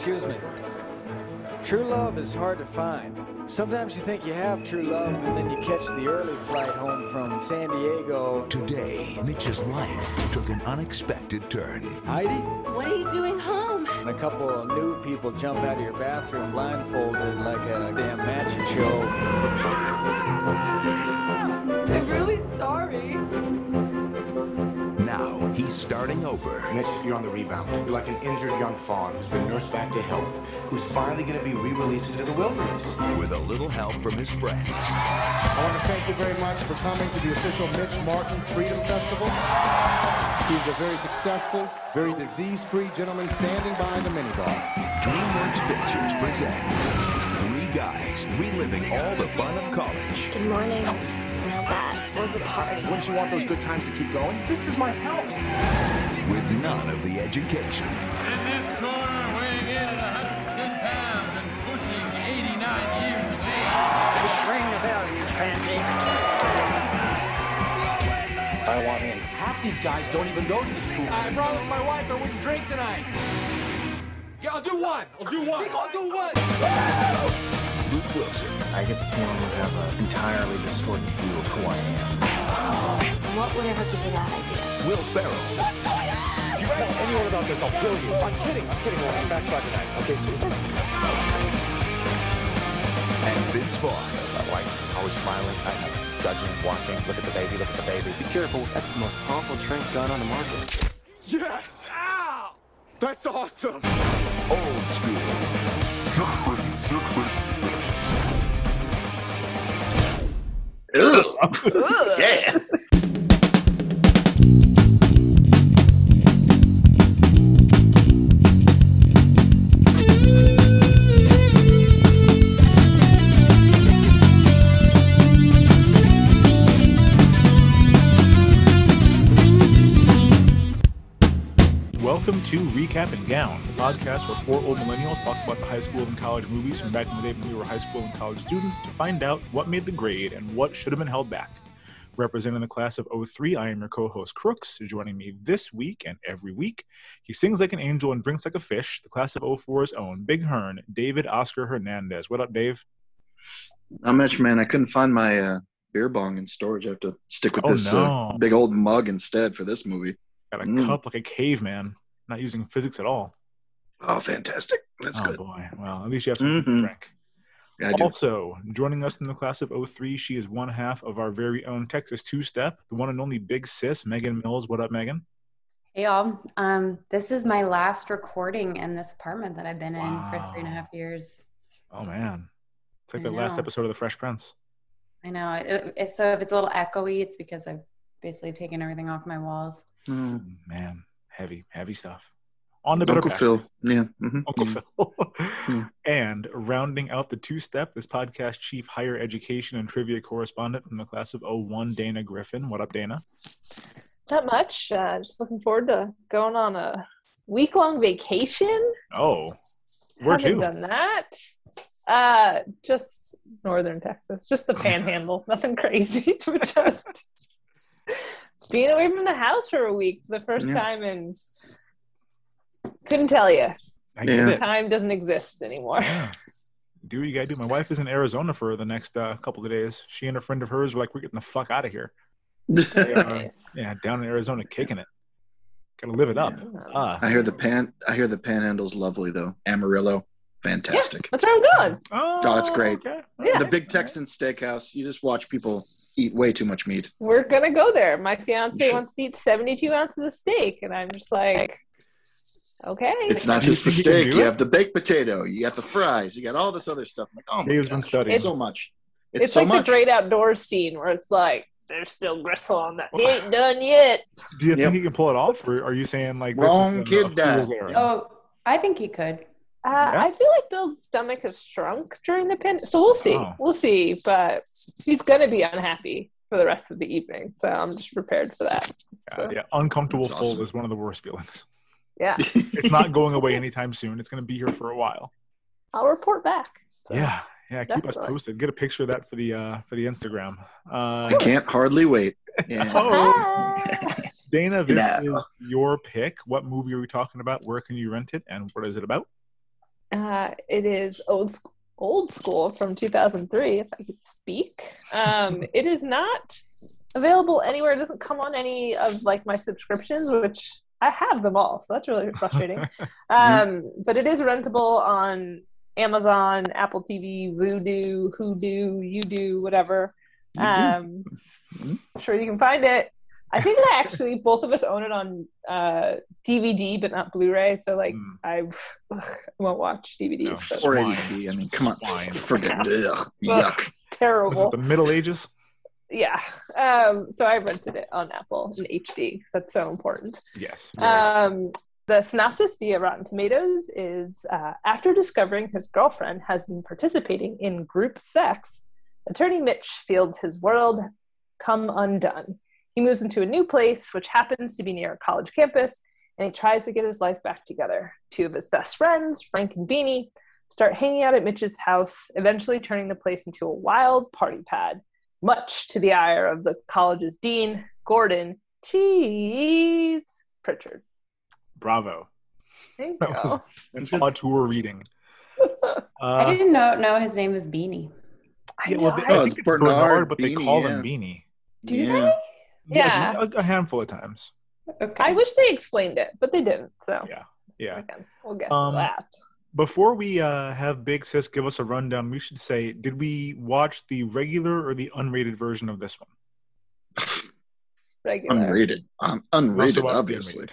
Excuse me. True love is hard to find. Sometimes you think you have true love, and then you catch the early flight home from San Diego. Today, Mitch's life took an unexpected turn. Heidi? What are you doing home? And a couple of new people jump out of your bathroom blindfolded like a damn magic show. He's starting over. Mitch, you're on the rebound. You're like an injured young fawn who's been nursed back to health, who's finally going to be re-released into the wilderness. With a little help from his friends. I want to thank you very much for coming to the official Mitch Martin Freedom Festival. He's a very successful, very disease-free gentleman standing behind the minibar. DreamWorks Pictures presents Three Guys Reliving All the Fun of College. Good morning. Now that was a party. Wouldn't you want those good times to keep going? This is my house. With none of the education. In this corner, weighing in at 110 pounds and pushing 89 years of age. Ring the bell, you pansy. I want in. Half these guys don't even go to the school. I promised my wife I wouldn't drink tonight. Yeah, I'll do one. I'll do one. I'll do one. Luke Wilson, I get the feeling you have an entirely distorted view of who I am. What would ever give you that idea? Will Ferrell, If you tell anyone about this, I'll kill you. I'm kidding. I'm kidding. We'll come back by tonight. Okay, sweetie. and Vince Vaughn. My wife, always smiling, I know, judging, watching, look at the baby, look at the baby. Be careful, that's the most powerful drink gun on the market. Yes! Ow! That's awesome! Old school. Yeah. Welcome to Recap and Gown, a podcast where four old millennials talk about the high school and college movies from back in the day when we were high school and college students to find out what made the grade and what should have been held back. Representing the class of 03, I am your co host Crooks, who's joining me this week and every week. He sings like an angel and drinks like a fish, the class of 04's own Big Hearn, David Oscar Hernandez. What up, Dave? Not much, man. I couldn't find my uh, beer bong in storage. I have to stick with Oh, this no. uh, big old mug instead for this movie. Got a Mm. cup like a caveman, not using physics at all. Oh, fantastic. That's oh, good. boy. Well, at least you have something to Mhm. drink. Yeah, I do. Also, joining us in the class of 03, she is one half of our very own Texas two step, the one and only big sis, Megan Mills. What up, Megan? Hey y'all. Um, this is my last recording in this apartment that I've been in for three and a Wow. half years. Oh, man. It's like I the last episode of The Fresh Prince. I know. It, if so, if it's a little echoey, it's because I've basically taken everything off my walls. Mm. Man, heavy, heavy stuff. On the better Uncle path. Phil. Yeah. mhm, Uncle yeah. Phil. Yeah. And rounding out the two step, this podcast chief higher education and trivia correspondent from the class of 01, Dana Griffin. What up, Dana? Not much. Uh, just looking forward to going on a week long vacation. Oh, where Haven't to? done that. Uh, just northern Texas, just the panhandle. Nothing crazy, but just being away from the house for a week. The first Yeah. time and couldn't tell you. Yeah. Time doesn't exist anymore. Yeah. Do what you gotta do. My wife is in Arizona for the next uh, couple of days. She and a friend of hers were like, "We're getting the fuck out of here." They are, Nice. yeah, down in Arizona, kicking it. Gotta live it up. Yeah. Ah. I hear the pan. I hear the panhandle's lovely though. Amarillo, fantastic. That's where I'm going. Oh, Oh, it's great. okay. Yeah. The Big Texan Steakhouse. You just watch people eat way too much meat. We're gonna go there. My fiance wants to eat 72 ounces of steak, and I'm just like, okay. It's not just the think you can steak. You have the baked potato. You got the fries. You got all this other stuff. I'm like, oh my Dave's been gosh, studying. it's so much. It's, It's, so like much. the great outdoors scene where it's like, there's still gristle on that. He ain't done yet. Do you Yep. think he can pull it off, or are you saying like Wrong is kid a died. Oh, I think he could. Uh, Yeah? I feel like Bill's stomach has shrunk during the pandemic, so we'll see. Oh. We'll see, but he's gonna be unhappy for the rest of the evening, so I'm just prepared for that. So, Uh, yeah, uncomfortable That's full awesome. is one of the worst feelings. yeah, It's not going away anytime soon. It's going to be here for a while. I'll report back. So. Yeah, yeah. Keep us posted. Get a picture of that for the uh for the Instagram. Uh, I can't hardly wait. Yeah. Oh, Dana, this No. is your pick. What movie are we talking about? Where can you rent it? And what is it about? Uh, it is old school, old school from 2003, if I could speak. Um, it is not available anywhere. It doesn't come on any of like my subscriptions, which I have them all, so that's really frustrating. um, but it is rentable on Amazon, Apple TV, Vudu, Hoodoo, YouDo, whatever. Um, sure you can find it. I think I actually both of us own it on uh, DVD, but not Blu-ray. So like I ugh, won't watch DVDs. so- Or HD. I mean, come on. Forget ugh, Ugh, yuck. terrible. The Middle Ages. Yeah. Um, so I rented it on Apple in HD because that's so important. Yes. Um, the synopsis via Rotten Tomatoes is uh, after discovering his girlfriend has been participating in group sex, attorney Mitch feels his world come undone. He moves into a new place, which happens to be near a college campus, and he tries to get his life back together. Two of his best friends, Frank and Beanie, start hanging out at Mitch's house, eventually turning the place into a wild party pad, much to the ire of the college's dean, Gordon Cheese Pritchard. Bravo. Thank That you. was an auteur reading. I Uh, didn't know know his name was Beanie. yeah, well, they, Oh, I it's think it's Bernard Bernard, but they call yeah. him Beanie. Do yeah. Yeah. a, a handful of times. Okay. I wish they explained it, but they didn't. So Yeah, yeah. again, we'll get Um, to that. Before we uh, have Big Sis give us a rundown, we should say, did we watch the regular or the unrated version of this one? Regular. Unrated. Um, unrated, obviously. unrated.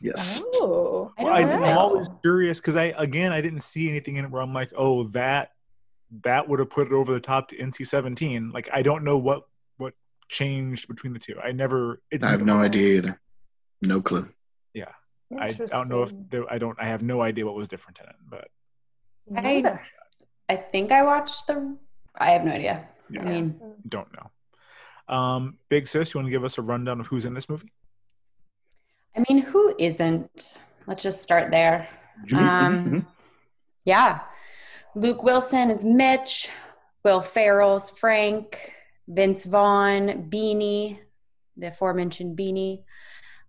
Yes. Oh, I Well, I, don't I'm always curious because I again I didn't see anything in it where I'm like, oh, that that would have put it over the top to NC-17. Like I don't know what what changed between the two. I never. It's I have no idea either. No clue. Yeah, I, I don't know if there, I don't. I have no idea what was different in it, but I I think I watched the. I have no idea. Yeah. I mean, don't know. Um, Big Sis, you want to give us a rundown of who's in this movie? I mean, who isn't? Let's just start there. Um, mhm. yeah, Luke Wilson is Mitch. Will Ferrell's Frank. Vince Vaughn, Beanie, the aforementioned Beanie.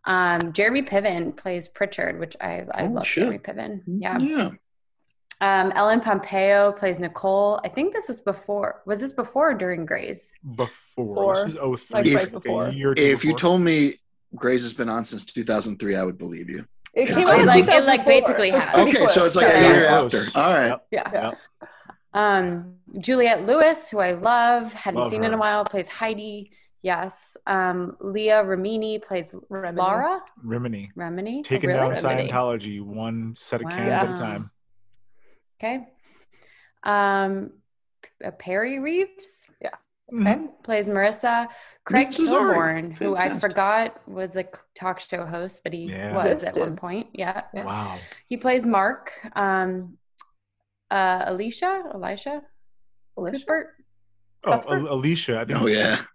Um, Jeremy Piven plays Pritchard, which I I Oh, love. shit. Jeremy Piven. Yeah. Yeah. Um, Ellen Pompeo plays Nicole. I think this was before. Was this before or during Grey's? Before this Before. was 03, Like so right before. A year or two If you told me Grey's has been on since 2003, I would believe you. It came out like- it, like, basically so it's happened. Okay, so it's like a year Yeah. after. All right. Yep. Yeah. Yep. Um, Juliette Lewis, who I love, hadn't Love seen in a while, plays Heidi. Yes. Um, Leah Remini plays Remini. Laura. Rimini Remini. taking Oh, really? down Remini. Scientology one set of Wow. cans at a time. Okay. Um, uh, Perrey Reeves. Yeah. Mm-hmm. Plays Marissa. Craig Reeves is all right. Kilborn, who I forgot was a talk show host, but he Yeah. was at one point. Yeah. Yeah. Wow. He plays Mark. Um, uh, Alicia, Elisha, Alicia? Cooper. Oh, Cuthbert? Al- Alicia. I think Oh, yeah.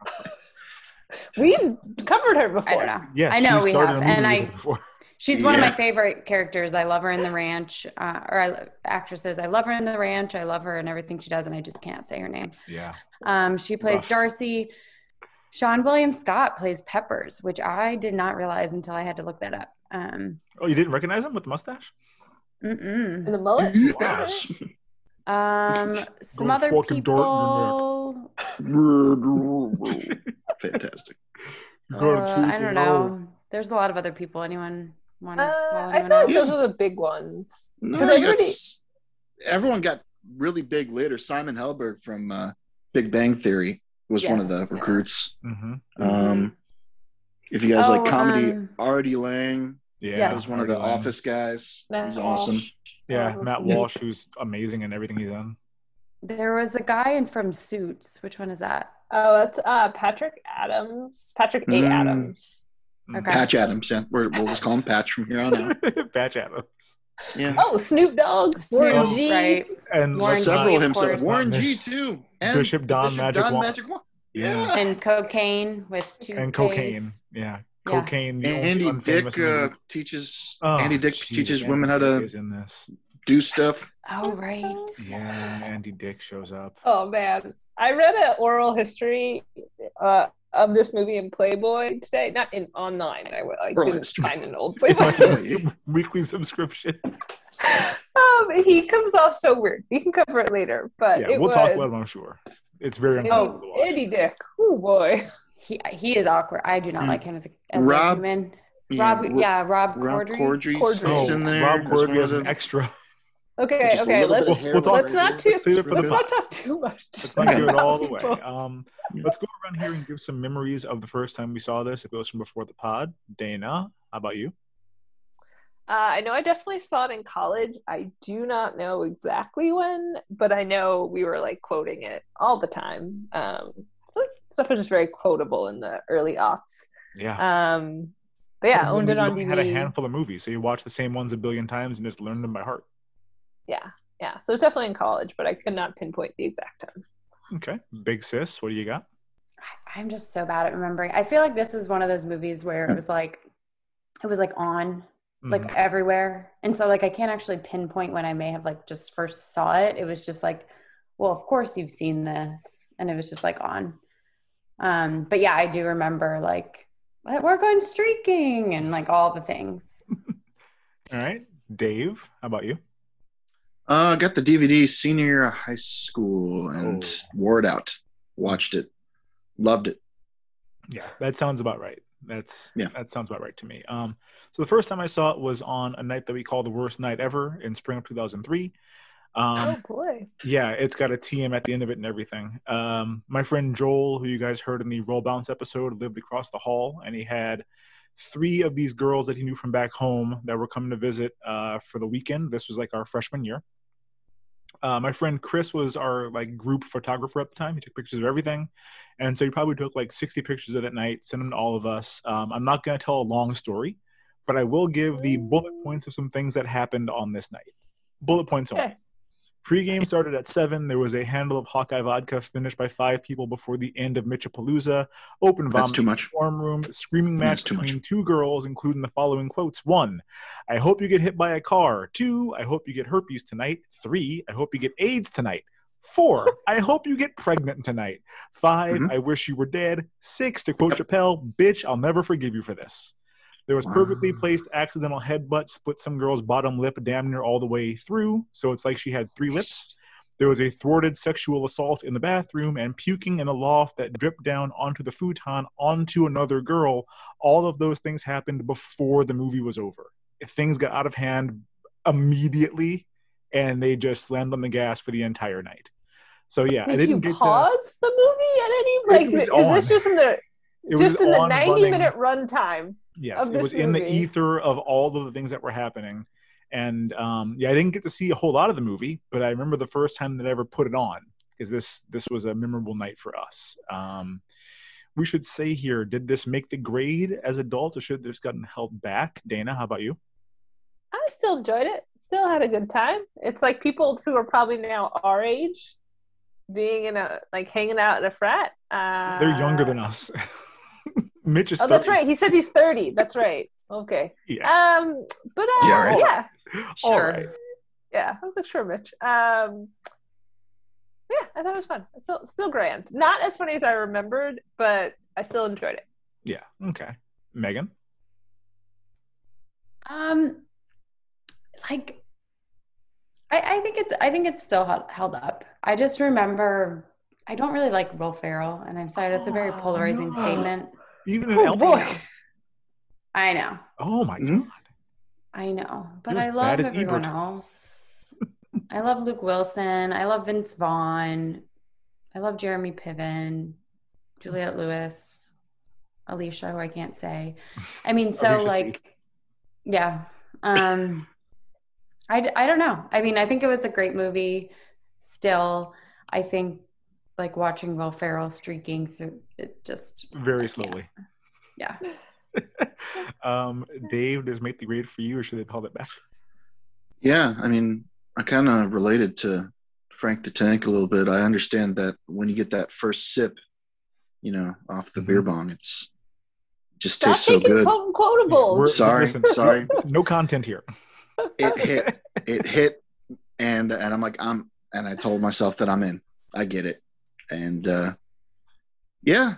We covered her before. I don't know. Yeah, I know we have, and I. She's one of my favorite characters. I love her in The Ranch, uh, or I, actresses. I love her in The Ranch. I love her in everything she does, and I just can't say her name. Yeah. Um, she plays Rough. Darcy. Seann William Scott plays Peppers, which I did not realize until I had to look that up. Um, Oh, you didn't recognize him with the mustache? mm-mm. And the mullet? Yes. Um, some other fucking dart in people. Fantastic. You got Uh, I don't you know. There's a lot of other people. Anyone want to Uh, call I anyone feel out? like those are the big ones. No, 'Cause you everybody- everyone got really big later. Simon Helberg from uh, Big Bang Theory was one of the Yes. recruits. Mm-hmm. Um, if you guys like Oh, comedy, um, Artie Lange Yeah. Yes. was one of the Artie Lange. Office guys. Matt He's awesome. Walsh. Yeah, Uh, Matt Walsh, who's amazing in everything he's in. There was a guy in from Suits. Which one is that? Oh, that's uh, Patrick Adams. Patrick A. Mm. Adams. Mm. Okay. Patch Adams. Yeah, We're, we'll just call him Patch from here on out. Patch Adams. Yeah. Oh, Snoop Dogg. Warren Snoop, G. right? And Warren G, Several of himself. Warren G too. And Bishop Don Magic Juan. Wand. Yeah. And Kokane with two and Kokane. Yeah. Yeah. Kokane. the Andy Dick uh, teaches. Oh, Andy Dick geez, teaches Andy women how to in this. do stuff. Oh right. Yeah, Andy Dick shows up. Oh man, I read an oral history uh, of this movie in Playboy today. Not in online. I, I Oral didn't history. find an old Playboy. Weekly subscription. oh Um, he comes off so weird. We can cover it later, but yeah, it we'll was, talk about it. I'm sure it's very Andy, uncomfortable to. Andy Dick. Oh boy. He he is awkward. I do not Mm. like him as a, as Rob- a human. Yeah, Rob, Ro- yeah, Rob Rob Corddry. Corddry Corddry. in there. Rob as Corddry one as of an extra. Okay, Just okay. Let's we'll talk- let's not too here. Save it for let's not talk too much. Let's not give it all the way. Um, let's go around here and give some memories of the first time we saw this. It goes from before the pod. Dana, how about you? Uh, I know I definitely saw it in college. I do not know exactly when, but I know we were like quoting it all the time. Um, so like, stuff was just very quotable in the early aughts. Yeah. Um, but yeah, owned it on only Had a handful of movies, so you watch the same ones a billion times and just learn them by heart. Yeah, yeah. So it's definitely in college, but I could not pinpoint the exact time. Okay, big sis, what do you got? I'm just so bad at remembering. I feel like this is one of those movies where it was like, it was like on, like Mhm. everywhere, and so like I can't actually pinpoint when I may have like just first saw it. It was just like, well, of course you've seen this, and it was just like on. Um, but yeah, I do remember like we're going streaking and like all the things. All right, Dave, how about you? Uh, got the DVD senior year of high school and Oh. wore it out. Watched it, loved it. Yeah, that sounds about right. That's Yeah. that sounds about right to me. Um, so the first time I saw it was on a night that we call the worst night ever in spring of 2003. Um, oh boy. Yeah, it's got a TM at the end of it and everything. Um, my friend Joel, who you guys heard in the Roll Bounce episode, lived across the hall, and he had three of these girls that he knew from back home that were coming to visit uh, for the weekend. This was like our freshman year. Uh, my friend Chris was our like group photographer at the time. He took pictures of everything, and so he probably took like 60 pictures of that night, sent them to all of us. Um, I'm not going to tell a long story, but I will give the bullet points of some things that happened on this night. Bullet points only. Pre-game started at seven. There was a handle of Hawkeye vodka finished by five people before the end of Mitchapalooza. Open vomit That's too much. dorm room. Screaming match too much. between two girls, including the following quotes: One, I hope you get hit by a car. Two, I hope you get herpes tonight. Three, I hope you get AIDS tonight. Four, I hope you get pregnant tonight. 5 Mhm. I wish you were dead. Six, to quote Chappelle, bitch, I'll never forgive you for this. There was perfectly Wow. placed accidental headbutt, split some girl's bottom lip damn near all the way through, so it's like she had three lips. There was a thwarted sexual assault in the bathroom and puking in the loft that dripped down onto the futon onto another girl. All of those things happened before the movie was over. If things got out of hand immediately, and they just slammed on the gas for the entire night. So yeah, I Did didn't you get to. pause the movie at any like? was Is on. this just in the It just in the ninety running- minute runtime? Yes, it was in the ether of all of the things that were happening. And um, yeah, I didn't get to see a whole lot of the movie, but I remember the first time that I ever put it on because this this was a memorable night for us. Um, we should say here, did this make the grade as adults, or should this gotten held back? Dana, how about you? I still enjoyed it. Still had a good time. It's like people who are probably now our age, being in a like hanging out in a frat. Uh, They're younger than us. Mitch is. Oh, that's right. He says he's thirty. That's right. Okay. Yeah. Um, but uh, Yeah, right. yeah, All Sure. right. yeah. I was like, sure, Mitch. Um, yeah, I thought it was fun. Still, still grand. Not as funny as I remembered, but I still enjoyed it. Yeah. Okay. Megan. Um, like, I, I think it's I think it's still held, held up. I just remember I don't really like Will Ferrell, and I'm sorry that's a very Oh, polarizing no. statement. Even in Oh Elton. boy. I know, Oh my Mhm. god. I know, but I love everyone Ebert. else. I love Luke Wilson. I love Vince Vaughn. I love Jeremy Piven, Juliette Lewis, Alicia, who I can't say. I mean, so Alicia C. like, yeah. Um, I I don't know. I mean, I think it was a great movie. Still, I think like watching Will Ferrell streaking through it just Very yeah. slowly. Yeah. um, Dave, does make the grade for you, or should they hold it back? Yeah, I mean, I kind of related to Frank the Tank a little bit. I understand that when you get that first sip, you know, off the beer bong, it's it just Stop tastes so good. quote- quotables. We're- Sorry, listen, sorry. No content here. It hit, it hit, and and I'm like, I'm, and I told myself that I'm in. I get it, and uh yeah,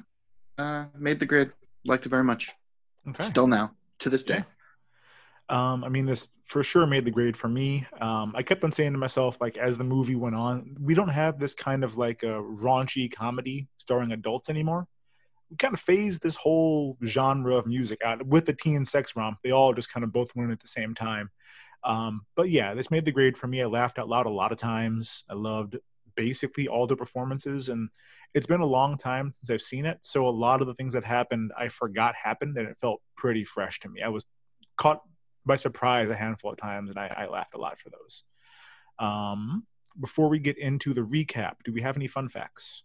uh made the grid. Liked it very much. Okay. Still now to this day. Um, I mean, this for sure made the grade for me. Um, I kept on saying to myself, like, as the movie went on, we don't have this kind of like a raunchy comedy starring adults anymore. We kind of phased this whole genre of music out with the teen sex romp. They all just kind of both went at the same time. Um, but yeah, this made the grade for me. I laughed out loud a lot of times. I loved basically all the performances, and it's been a long time since I've seen it. So a lot of the things that happened, I forgot happened, and it felt pretty fresh to me. I was caught by surprise a handful of times, and I, I laughed a lot for those. Um, before we get into the recap, do we have any fun facts?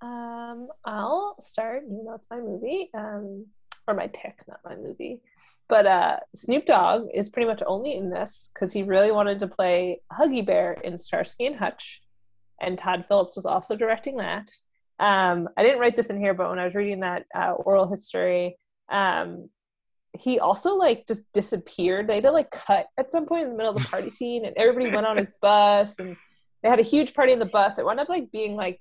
Um, I'll start. You know, it's my movie, um, or my pick, not my movie. But uh, Snoop Dogg is pretty much only in this because he really wanted to play Huggy Bear in Starsky and Hutch, and Todd Phillips was also directing that. Um, I didn't write this in here, but when I was reading that uh, oral history, um, he also like just disappeared. They had to like cut at some point in the middle of the party scene, and everybody went on his bus, and they had a huge party in the bus. It wound up like being like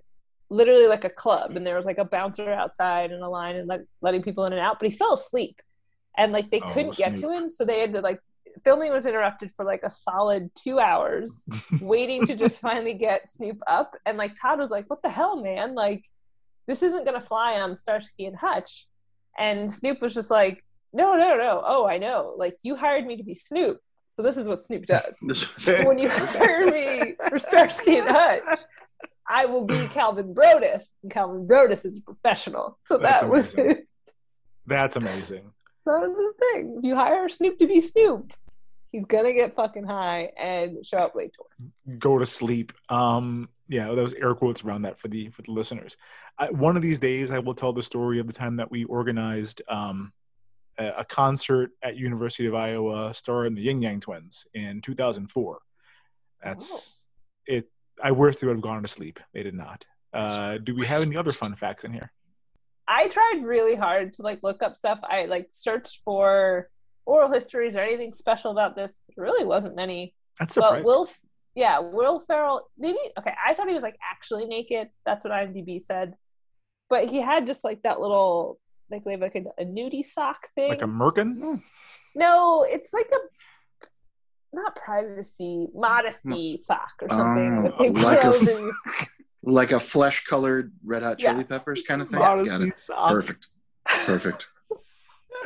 literally like a club, and there was like a bouncer outside and a line and like letting people in and out. But he fell asleep, and like they Oh, couldn't get Snoop. to him, so they had to like filming was interrupted for like a solid two hours, waiting to just finally get Snoop up. And like Todd was like, "What the hell, man? Like this isn't gonna fly on Starsky and Hutch." And Snoop was just like, "No, no, no. Oh, I know. Like you hired me to be Snoop, so this is what Snoop does. So when you hire me for Starsky and Hutch, I will be Calvin Broadus, and Calvin Broadus is a professional. So That's that was amazing. That's amazing. That was his thing. You hire Snoop to be Snoop, he's gonna get fucking high and show up late to work. go to sleep. Um, yeah, those air quotes around that for the for the listeners. I, one of these days, I will tell the story of the time that we organized um, a, a concert at University of Iowa, starring the Ying Yang Twins in 2004. That's it. I wish they would have gone to sleep. They did not. Uh, do we have any other fun facts in here? I tried really hard to like look up stuff. I like searched for oral histories or anything special about this. There really wasn't many. That's But surprising. Will, yeah, Will Ferrell. Maybe okay. I thought he was like actually naked. That's what IMDb said. But he had just like that little like they have like a, a nudie sock thing. like a merkin? Hmm. no, it's like a not privacy, modesty sock or something. Oh, like a put f- over- like a flesh colored red hot chili Yeah. peppers kind of thing. Modesty Got sock. Perfect. Perfect.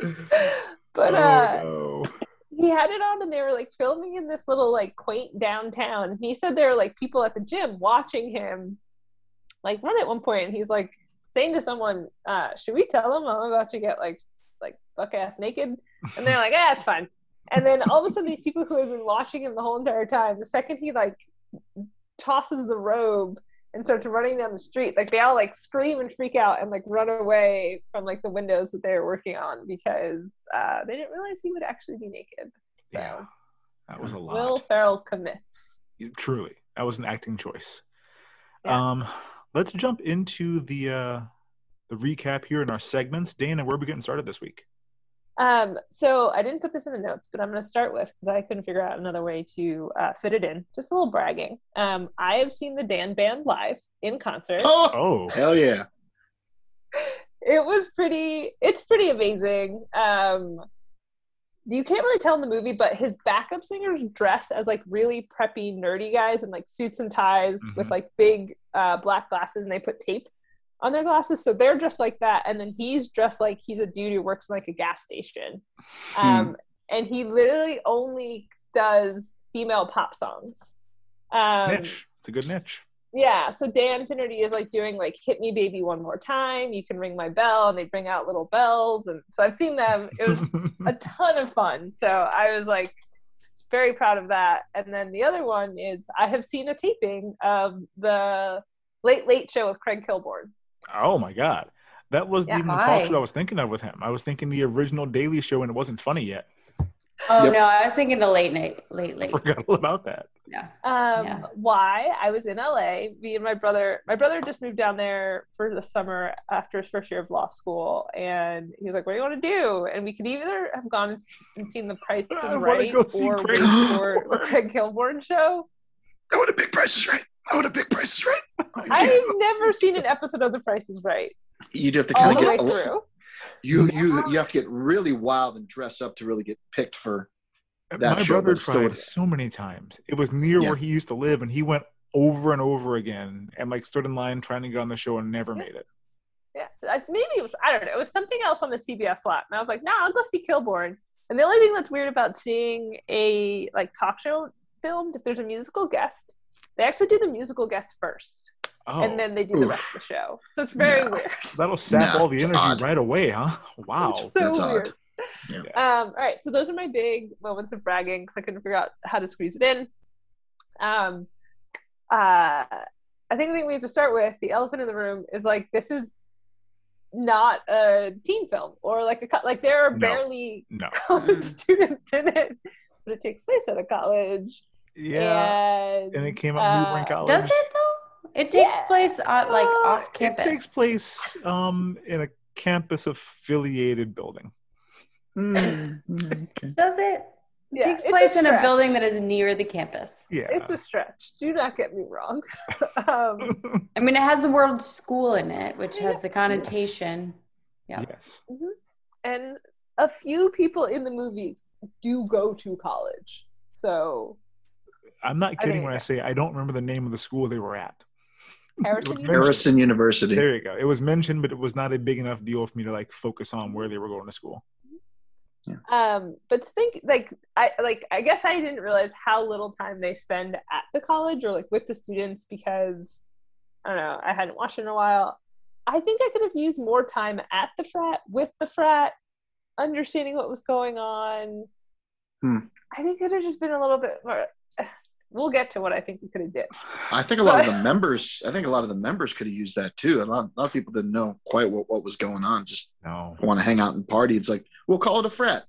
but Oh, uh no. he had it on and they were like filming in this little like quaint downtown and he said there were like people at the gym watching him like run at one point and he's like saying to someone uh should we tell him i'm about to get like like buck ass naked and they're like ah it's fine and then all of a sudden these people who have been watching him the whole entire time the second he like tosses the robe and starts running down the street like they all like scream and freak out and like run away from like the windows that they were working on because uh they didn't realize he would actually be naked so Yeah, that was a lot. will ferrell commits Truly, that was an acting choice. Yeah. Um, let's jump into the uh, the recap here in our segments. Dana, where are we getting started this week? Um so i didn't put this in the notes but i'm going to start with because i couldn't figure out another way to uh, fit it in. Just a little bragging. Um i have seen the dan band live in concert. Oh, Oh, hell yeah. it was pretty it's pretty amazing. Um you can't really tell in the movie but his backup singers dress as like really preppy nerdy guys in like suits and ties with Mhm. like big uh black glasses and they put tape on their glasses so they're dressed like that and then he's dressed like he's a dude who works in like a gas station um and he literally only does female pop songs um niche. It's a good niche. yeah, so Dan Finnerty is like doing like "Hit Me, Baby, One More Time." You can ring my bell, and they bring out little bells, and so I've seen them. It was a ton of fun. So I was like very proud of that. And then the other one is I have seen a taping of the Late Late Show with Craig Kilborn. Oh my god, that was Yeah. even the Why? talk show I was thinking of with him. I was thinking the original Daily Show, and it wasn't funny yet. Oh Yep. no, I was thinking the late night, late late. Forgot all about that. Yeah. Um, Yeah. Why? I was in LA. Me and my brother. My brother just moved down there for the summer after his first year of law school, and he was like, "What do you want to do?" And we could either have gone and seen The Price is Right or Craig wait for the Craig Kilborn show. I would have big is right. Oh, I would have big prices right. Oh, I've never seen an episode of The Price is Right You'd have to kind all kind the of way get. through. you you you have to get really wild and dress up to really get picked for that My show. brother but still, tried so many times. It was near Yeah. where he used to live, and he went over and over again and like stood in line trying to get on the show and never made it. Yeah, so I- maybe it was, I don't know. It was something else on the CBS lot, and I was like, "No, I'll go see Kilborn." And the only thing that's weird about seeing a like talk show filmed, if there's a musical guest, they actually do the musical guest first, Oh, and then they do the rest of the show. So it's very No. weird. that'll sap Nah, all the energy odd. right away, huh? Wow. so That's weird. odd. Um, all right, so those are my big moments of bragging because I couldn't figure out how to squeeze it in. Um, uh, I think the thing we have to start with, the elephant in the room, is like this is not a teen film or like a co- like there are No. barely No. college students in it, but it takes place at a college. Yeah. and, And it came up Newbern uh, College. Does it though? It takes Yeah. place on, like Uh, off campus. It takes place um in a campus affiliated building. Mm, okay. Does it? It Yeah, takes it's a place in a building that is near the campus. Yeah. It's a stretch. Do not get me wrong. um, I mean, it has the word school in it, which has the connotation. Yeah. Yes. and a few people in the movie do go to college. So I'm not kidding think- when I say I don't remember the name of the school they were at. Harrison University. Harrison University. There you go. It was mentioned, but it was not a big enough deal for me to like focus on where they were going to school. um but think like i like i guess i didn't realize how little time they spend at the college or like with the students because i don't know i hadn't watched in a while i think i could have used more time at the frat with the frat understanding what was going on Hmm. i think it would have just been a little bit more we'll get to what i think we could have did I think a lot of the members. I think a lot of the members could have used that too. A lot, a lot of people didn't know quite what, what was going on. Just No. want to hang out and party. It's like we'll call it a frat.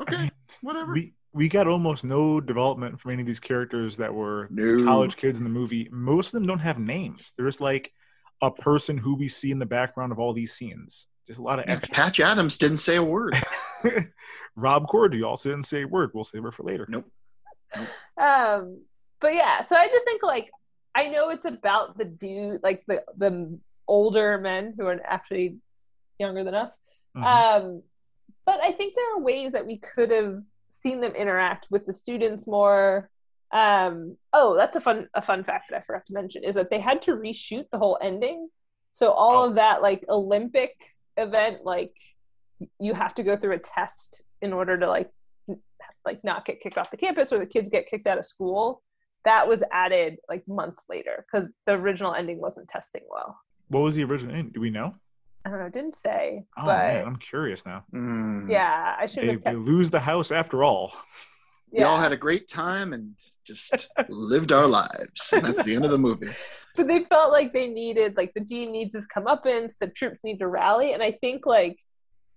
Okay, whatever. We we got almost no development from any of these characters that were No. college kids in the movie. Most of them don't have names. There's like a person who we see in the background of all these scenes. Just a lot of Yeah, extras. Patch Adams didn't say a word. Rob Corddry also didn't say a word. We'll save her for later. Nope. um but yeah so i just think like i know it's about the dude like the the older men who are actually younger than us Mhm. um but i think there are ways that we could have seen them interact with the students more um oh that's a fun a fun fact that i forgot to mention is that they had to reshoot the whole ending so all Oh. of that like olympic event like you have to go through a test in order to like like not get kicked off the campus or the kids get kicked out of school that was added like months later because the original ending wasn't testing well What was the original name? Do we know? i don't know it didn't say Oh but man, I'm curious now. Mm. yeah i should They, have they kept lose the house after all. We all had a great time and just lived our lives. And that's the end of the movie. but they felt like they needed like the dean needs his comeuppance the troops need to rally and i think like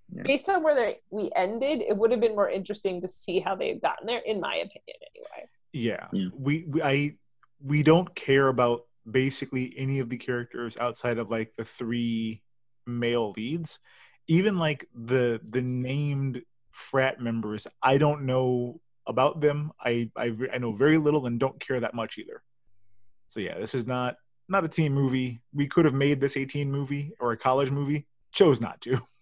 Yeah. based on where they, we ended it would have been more interesting to see how they had gotten there in my opinion anyway Yeah. Yeah. We, we I we don't care about basically any of the characters outside of like the three male leads. Even like the the named frat members, I don't know about them. I I, I know very little and don't care that much either. So yeah, this is not not a teen movie. We could have made this a teen movie or a college movie. Chose not to.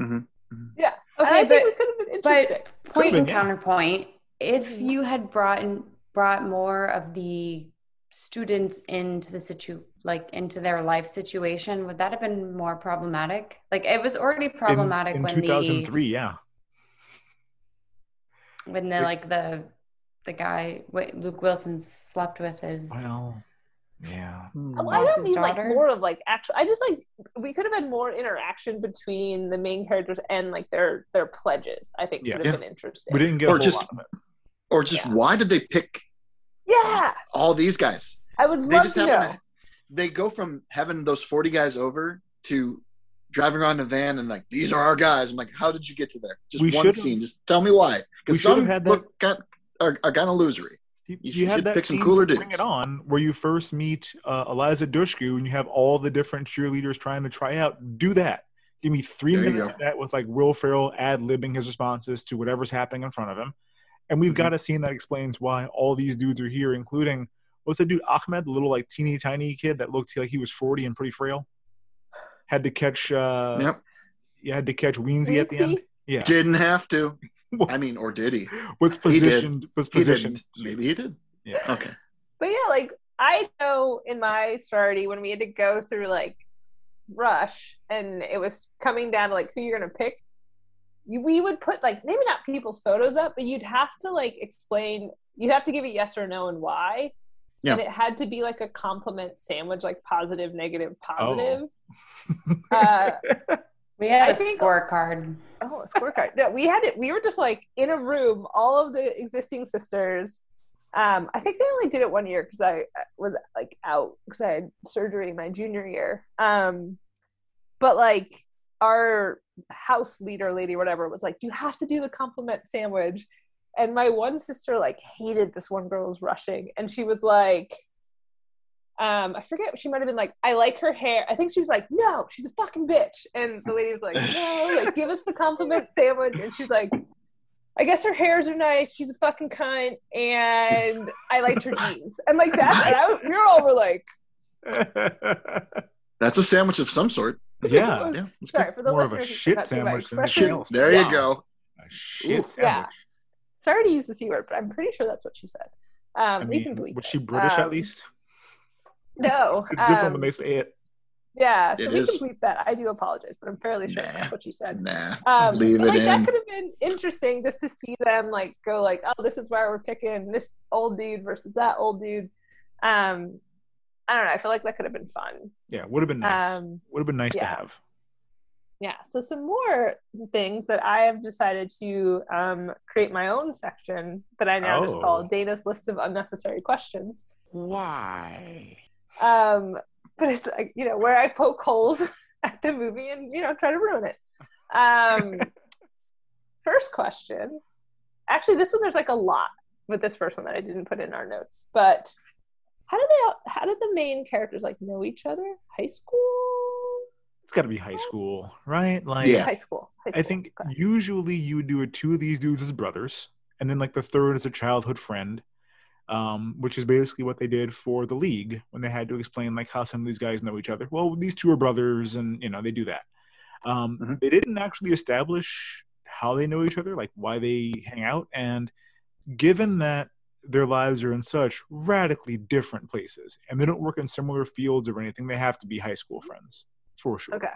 yeah and Okay, i think but- it could have been But point been, and yeah. counterpoint. If Mhm. you had brought in, brought more of the students into the situ like into their life situation, would that have been more problematic? Like it was already problematic in, when 2003, yeah. when the It- like the the guy what Luke Wilson slept with his Well, yeah. Well, I don't his mean like more of like actual. I just like we could have had more interaction between the main characters and like their their pledges. I think Yeah. would have Yeah. been interesting. We didn't get a Or whole just- lot of it. Or just Yeah. why did they pick yeah, all these guys? I would They love just to know. happen to, they go from having those 40 guys over to driving around in a van and like these are our guys. I'm like, how did you get to there? Just We one scene. Just tell me why. Because some had that- look got, are, are kind of losery. You, You you, should had that pick some scene cooler from Bring. It On where you first meet uh, Eliza Dushku and you have all the different cheerleaders trying to try out. Do that. Give me three There minutes of that with like Will Ferrell ad libbing his responses to whatever's happening in front of him, and we've Mhm. got a scene that explains why all these dudes are here, including what's that dude Ahmed, the little like teeny tiny kid that looked like he was forty and pretty frail, had to catch uh, Yep. you had to catch Weensy at the end. Yeah, Didn't have to. I mean, or did he? was He did. positioned was He positioned. Maybe he did. Yeah. Okay. But yeah, like I know in my sorority when we had to go through like rush and it was coming down to like who you're gonna pick, you, we would put like maybe not people's photos up, but you'd have to like explain. You'd have to give it yes or no and why. Yeah. And it had to be like a compliment sandwich, like positive, negative, Oh. positive. uh, We had I a think- scorecard. Oh, a scorecard. No, we had it. We were just like in a room, all of the existing sisters. Um, I think they only did it one year because I was like out because I had surgery my junior year. Um, but like our house leader lady, whatever, was like, you have to do the compliment sandwich. And my one sister like hated this one girl was rushing, and she was like, um, I forget. She might have been like, "I like her hair." I think she was like, "No, she's a fucking bitch." And the lady was like, "No, like give us the compliment sandwich." And she's like, "I guess her hairs are nice. She's a fucking cunt, and I liked her jeans." And like that, and I, we all were like, That's a sandwich of some sort. yeah, Yeah. It's "Sorry for the more of a who shit cannot see my sandwich than expression. anything else. There Yeah. you go. a shit Ooh, sandwich. yeah. Sorry to use the c word, but I'm pretty sure that's what she said. Um, I we can mean, bleep was she British at Um, least? No, It's different um, when they say it. Yeah, so It we is. can bleep that. I do apologize, but I'm fairly sure Nah. that's what she said. Nah. Um, Leave it like that could have been interesting just to see them like go like, oh, this is why we're picking this old dude versus that old dude. Um, I don't know. I feel like that could have been fun. Yeah, would have been nice. Um, would have been nice to have. yeah. So some more things that I have decided to um, create my own section that I now just Oh. call Dana's list of unnecessary questions. Why? Um, but it's you know where I poke holes at the movie and you know try to ruin it. Um, first question. Actually, this one there's like a lot with this first one that I didn't put in our notes. But how did they? all- How did the main characters like know each other? High school. It's got to be high school, right? Like, Yeah. High school. High I think Okay. usually you would do it two of these dudes as brothers, and then like the third is a childhood friend, um, which is basically what they did for the league when they had to explain like how some of these guys know each other. Well, these two are brothers, and you know they do that. Um, Mhm. They didn't actually establish how they know each other, like why they hang out, and given that their lives are in such radically different places, and they don't work in similar fields or anything, they have to be high school friends for sure. Okay.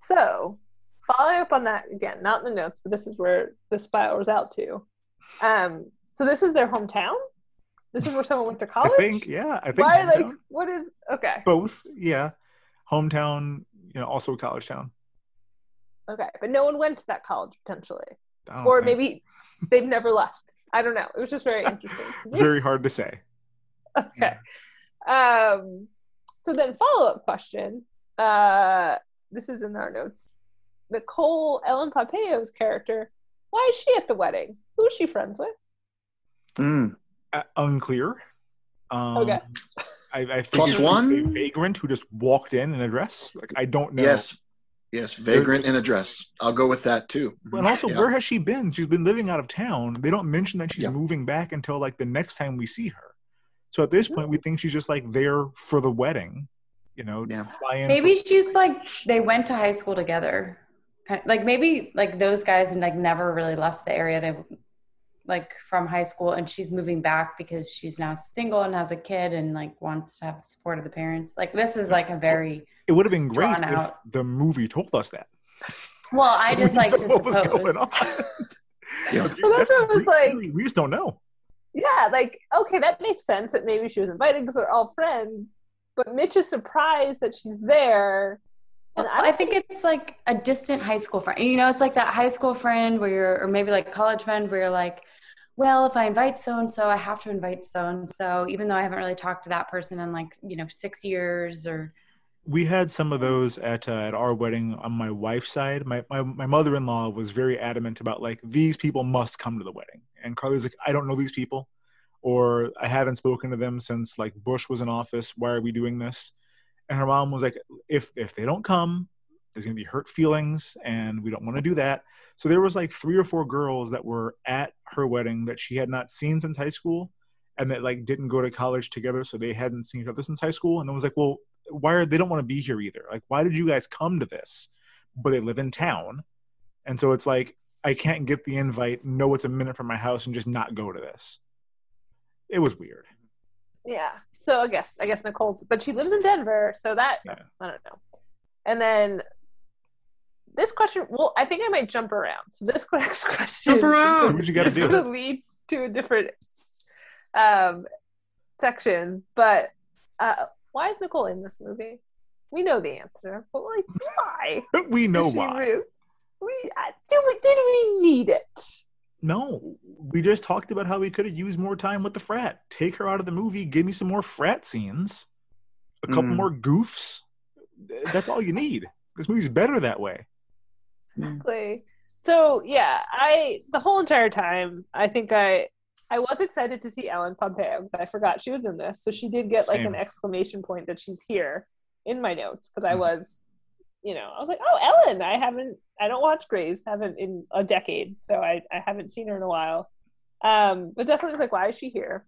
So, following up on that again, not in the notes, but this is where the spirals out to. Um, so this is their hometown. This is where someone went to college. I think, yeah, I think Why? Like, what is? Okay. both yeah hometown you know also a college town Okay, but no one went to that college potentially, or maybe they've never left. I don't know. It was just very interesting to me. very hard to say okay. Um, so then follow up question. Uh, this is in our notes. Nicole Ellen Pompeo character. Why is she at the wedding? Who is she friends with? Mm. Uh, unclear um Okay. I, I think one? a vagrant who just walked in in a dress like i don't know Yes. Yes. Vagrant in a dress. I'll go with that too. and also Yeah. where has she been she's been living out of town they don't mention that she's Yeah. moving back until like the next time we see her so at this point we think she's just like there for the wedding you know Yeah. fly in Maybe for- she's like they went to high school together. Like maybe like those guys like never really left the area they like from high school and she's moving back because she's now single and has a kid and like wants to have the support of the parents. Like this is like a very it would have been great if out. the movie told us that well, I just like to what was going on Yeah. Well, that's what I was like. we just don't know Yeah, like okay, that makes sense that maybe she was invited because they're all friends. But Mitch is surprised that she's there. And Well, I think it's like a distant high school friend. You know, it's like that high school friend where you're, or maybe like college friend where you're like, well, if I invite so and so, I have to invite so and so, even though I haven't really talked to that person in like, you know, six years or. we had some of those at uh, at our wedding on my wife's side. My, my my mother in law was very adamant about like these people must come to the wedding, and Carly's like, I don't know these people, or I haven't spoken to them since like Bush was in office. Why are we doing this? And her mom was like, if if they don't come, there's gonna be hurt feelings, and we don't want to do that. So there was like three or four girls that were at her wedding that she had not seen since high school, and that like didn't go to college together, so they hadn't seen each other since high school. And it was like, well, why are they don't want to be here either? Like, why did you guys come to this? but they live in town, and so it's like I can't get the invite, know it's a minute from my house, and just not go to this. It was weird. Yeah. So I guess I guess Nicole's, but she lives in Denver, so that Yeah. I don't know. And then this question, well, I think I might jump around. So this next question, Jump around. What you gotta is do? going to lead to a different um, section. But uh, why is Nicole in this movie? We know the answer, but like, why? we know why. rude? We uh, do we did we need it? No, we just talked about how we could have used more time with the frat. Take her out of the movie. Give me some more frat scenes, a couple Mm. more goofs. That's all you need. This movie's better that way. Exactly. So yeah, I the whole entire time I think I I was excited to see Ellen Pompeo because I forgot she was in this. So she did get like an exclamation point that she's here in my notes because I Mhm. was, you know, I was like, oh Ellen, I haven't I don't watch Grey's, haven't in a decade, so I I haven't seen her in a while. Um, but definitely was like, why is she here?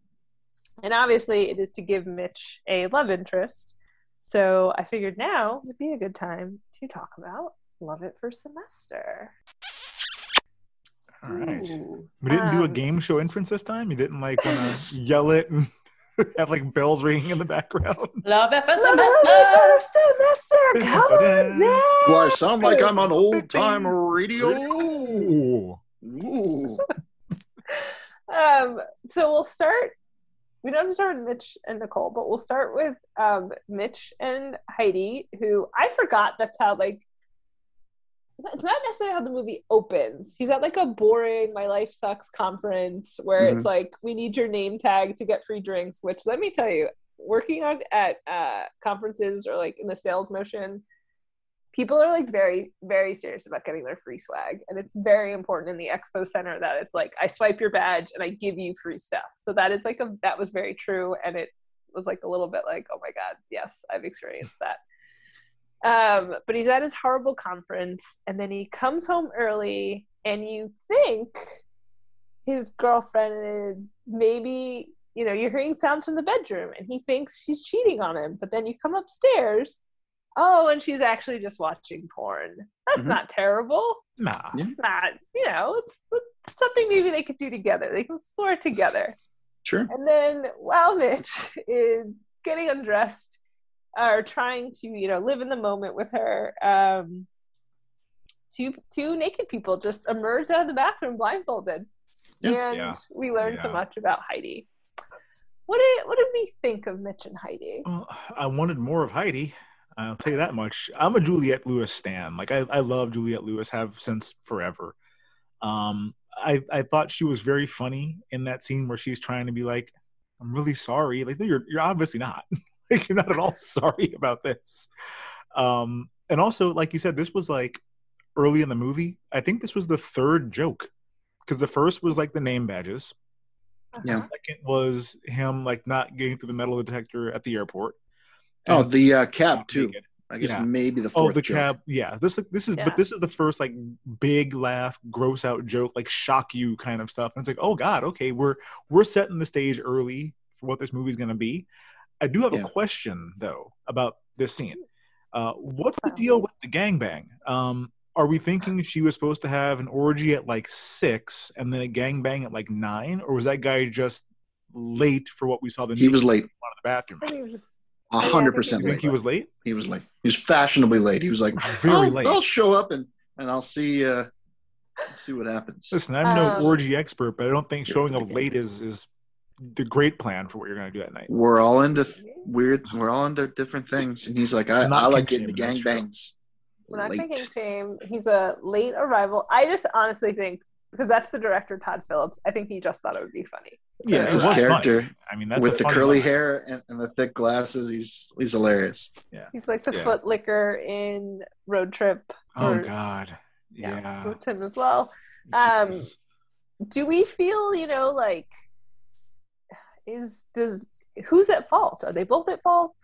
And obviously it is to give Mitch a love interest. So I figured now would be a good time to talk about Love It for Semester. All right. Ooh. We didn't do a Um, game show entrance this time. You didn't like want to yell it and have like bells ringing in the background. Love it for Love It for Semester, come on Do down. Do I sound like I'm on old time radio? Ooh. Ooh. Um, so we'll start. We don't have to start with Mitch and Nicole, but we'll start with um, Mitch and Heidi, who I forgot that's how like it's not necessarily how the movie opens. He's at like a boring "My Life Sucks" conference where it's like, "We need your name tag to get free drinks." Which let me tell you, working on at uh, conferences or like in the sales motion, people are like very very serious about getting their free swag, and it's very important in the expo center that it's like I swipe your badge and I give you free stuff. So that is like a that was very true, and it was like a little bit like, oh my god, yes, I've experienced that. Um, but he's at his horrible conference, and then he comes home early, and you think his girlfriend is maybe, you know, you're hearing sounds from the bedroom, and he thinks she's cheating on him. But then you come upstairs, oh, and she's actually just watching porn. That's Mhm. not terrible. Nah. It's not, you know, it's, it's something maybe they could do together. They can explore it together. Sure. And then while Mitch is getting undressed or trying to, you know, live in the moment with her, um, two two naked people just emerge out of the bathroom blindfolded. Yeah. and Yeah. we learned so much about Heidi. What did what did we think of Mitch and Heidi? Well, I wanted more of Heidi. I'll tell you that much. I'm a Juliette Lewis stan. Like I, I love Juliette Lewis, have since forever. Um, I, I thought she was very funny in that scene where she's trying to be like, "I'm really sorry." Like you're you're obviously not. like you're not at all sorry about this. Um, and also, like you said, this was like early in the movie. I think this was the third joke because the first was like the name badges. Yeah. Second was him like not getting through the metal detector at the airport. Oh, And the uh, cab too. naked. I guess Yeah. maybe the Oh, the joke. cab. Yeah, this this is Yeah. but this is the first like big laugh, gross out joke, like shock you kind of stuff. And it's like, oh god, okay, we're we're setting the stage early for what this movie's gonna be. I do have Yeah. a question though about this scene. Uh, what's the deal with the gangbang? Um, are we thinking she was supposed to have an orgy at like six and then a gangbang at like nine, or was that guy just late for what we saw the He was late. people out of the bathroom? I think he was just A hundred percent late. think he was late? He was late. He was fashionably late. He was like, Very "I'll- late. I'll show up and and I'll see uh see what happens. Listen, I'm no Um, orgy expert, but I don't think showing up late is is the great plan for what you're going to do that night. We're all into th- weird. We're all into different things, and he's like, I, I'm not I like getting to shaming, that's true. gangbangs. We're not late. thinking shame. He's a late arrival. I just honestly think because that's the director Todd Phillips. I think he just thought it would be funny. Yeah, That's his character. funny. I mean, that's with the curly line. hair and, and the thick glasses. He's he's hilarious. Yeah, he's like the Yeah. foot licker in Road Trip. Oh or- God, Yeah, yeah. with him as well. Um, Do we feel, you know, like is does who's at fault? Are they both at fault?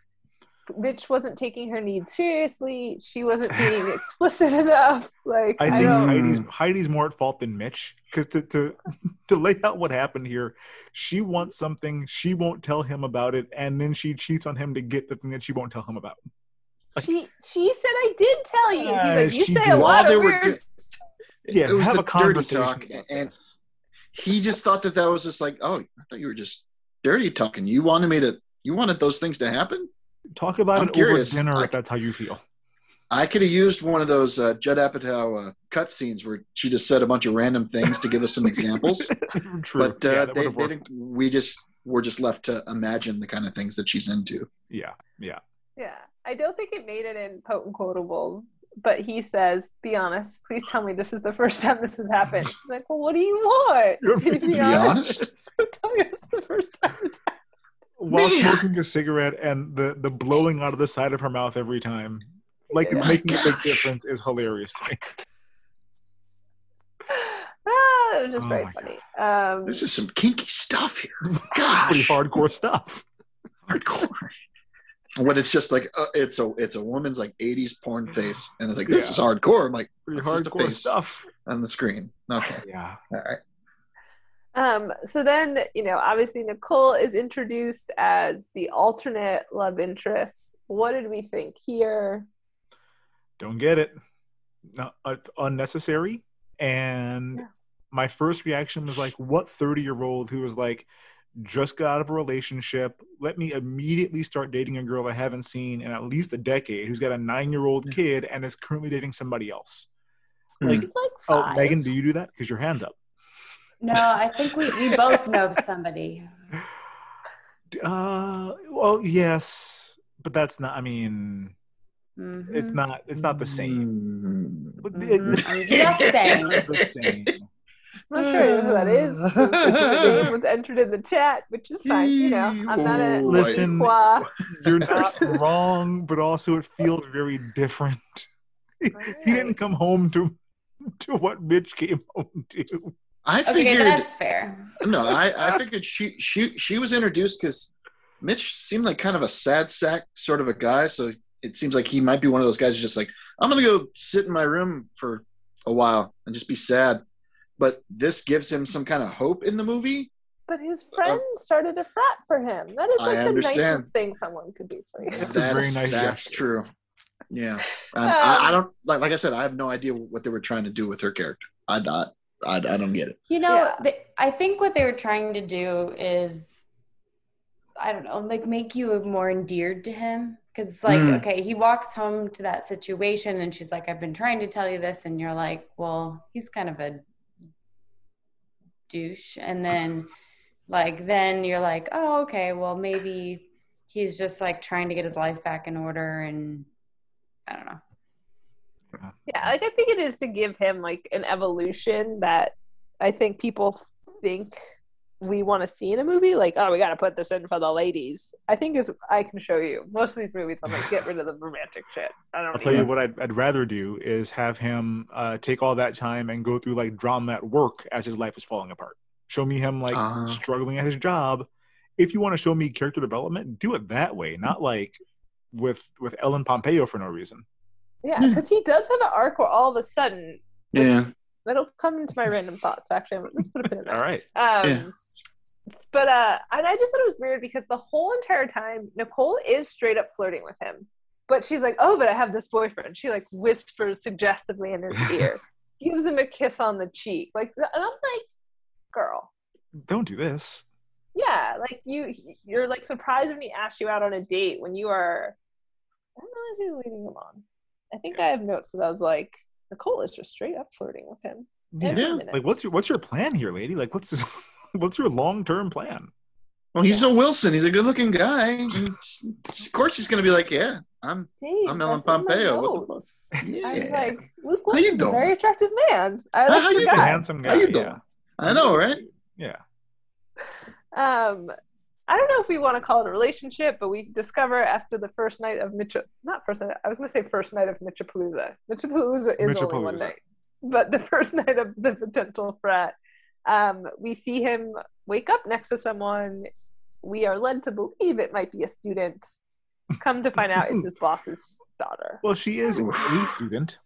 Mitch wasn't taking her needs seriously. She wasn't being explicit enough. Like I I, think don't. Heidi's Heidi's more at fault than Mitch because to, to to lay out what happened here, she wants something, she won't tell him about it, and then she cheats on him to get the thing that she won't tell him about. she she said I did tell you. He's Uh, like, you she say did. a lot they of were weird. do- Yeah, it was have the a dirty conversation. talk, about and he just thought that that was just like, oh, I thought you were just dirty talking. You wanted me to, you wanted those things to happen. talk about I'm it curious. over dinner I- if that's how you feel. I could have used one of those uh, Judd Apatow uh, cut scenes where she just said a bunch of random things to give us some examples. True. but uh, yeah, that they, they didn't, we just were just left to imagine the kind of things that she's into. Yeah, yeah. Yeah, I don't think it made it in potent quotables. But he says, "Be honest. Please tell me this is the first time this has happened." She's like, "Well, what do you want? You're Can you being be honest? tell me it's the first time it's happened." While Man. smoking a cigarette and the the blowing out of the side of her mouth every time, like it's Yeah. making a big difference, is hilarious to me. Ah, it was just Oh very funny. Um, This is some kinky stuff here. Pretty hardcore stuff. hardcore. When it's just like uh, it's a it's a woman's like 80s porn face, and it's like this Yeah. is hardcore. I'm like Pretty this is the hardcore face stuff. on the screen. Okay, Yeah. all right. Um, so then, you know, obviously Nicole is introduced as the alternate love interest. What did we think here? Don't get it. No, uh, unnecessary. And Yeah. my first reaction was like, what 30 year old who was like, just got out of a relationship. Let me immediately start dating a girl I haven't seen in at least a decade who's got a nine year old kid and is currently dating somebody else. Like, It's like oh, five. Megan, do you do that? Because your hand's up. No, I think we, we both know somebody. Uh, well, yes, but that's not, I mean, Mhm. it's not, it's not the same. Mm. But Mhm. it- I'm just saying. it's the same. I'm not sure who that is. Hmm. The name was entered in the chat, which is fine. You know, I'm not a oh, Listen, Quah. You're not wrong, but also it feels very different. he didn't come home to to what Mitch came home to. I figured Okay, that's fair. no, I, I figured she she she was introduced because Mitch seemed like kind of a sad sack sort of a guy. So it seems like he might be one of those guys who's just like, I'm gonna go sit in my room for a while and just be sad. But this gives him some kind of hope in the movie. But his friends started a frat for him. That is I like the understand. nicest thing someone could do for you. That's a very nice That's gesture. true. Yeah, and Um, I, I don't like. Like I said, I have no idea what they were trying to do with her character. I not. I, I don't get it. You know, Yeah. the, I think what they were trying to do is, I don't know, like make you more endeared to him. Because it's like, Mm. okay, he walks home to that situation and she's like, I've been trying to tell you this. And you're like, well, he's kind of a douche. And then, like, then you're like, oh, okay, well, maybe he's just like trying to get his life back in order. And I don't know. Yeah, like I think it is to give him like an evolution that I think people think we want to see in a movie. Like, oh, we got to put this in for the ladies. I think is I can show you most of these movies. I'm like, get rid of the romantic shit. I don't. I'll tell need you it. what I'd, I'd rather do is have him uh, take all that time and go through like drama at work as his life is falling apart. Show me him like Uh. struggling at his job. If you want to show me character development, do it that way, not like with with Ellen Pompeo for no reason. Yeah, because he does have an arc where all of a sudden Yeah. that'll come into my random thoughts. Actually, let's put a pin in that. All right. Um, Yeah. But uh, and I just thought it was weird because the whole entire time Nicole is straight up flirting with him, but she's like, "Oh, but I have this boyfriend." She like whispers suggestively in his ear, gives him a kiss on the cheek, like, and I'm like, "Girl, Don't do this. yeah, like you, you're like surprised when he asked you out on a date when you are, I don't know if you're leading him on. I think I have notes that I was like, Nicole is just straight up flirting with him. Yeah. Like, what's your what's your plan here, lady? Like, what's what's your long term plan? Well, he's a Wilson. He's a good-looking guy. Of course, he's going to be like, "Yeah, I'm." Dave, I'm Ellen that's in my Pompeo. What the. Yeah. I was like, Luke How you Wilson's a very attractive man. I How like you a doing? guy. handsome guy. How you doing? Yeah. I know, right? Yeah. Um, I don't know if we want to call it a relationship, but we discover after the first night of Mitch, not first night. I was going to say first night of Mitchapalooza. Mitchapalooza is only one night, but the first night of the potential frat, um, we see him wake up next to someone. We are led to believe it might be a student. Come to find out, it's his boss's daughter. Well, she is a student,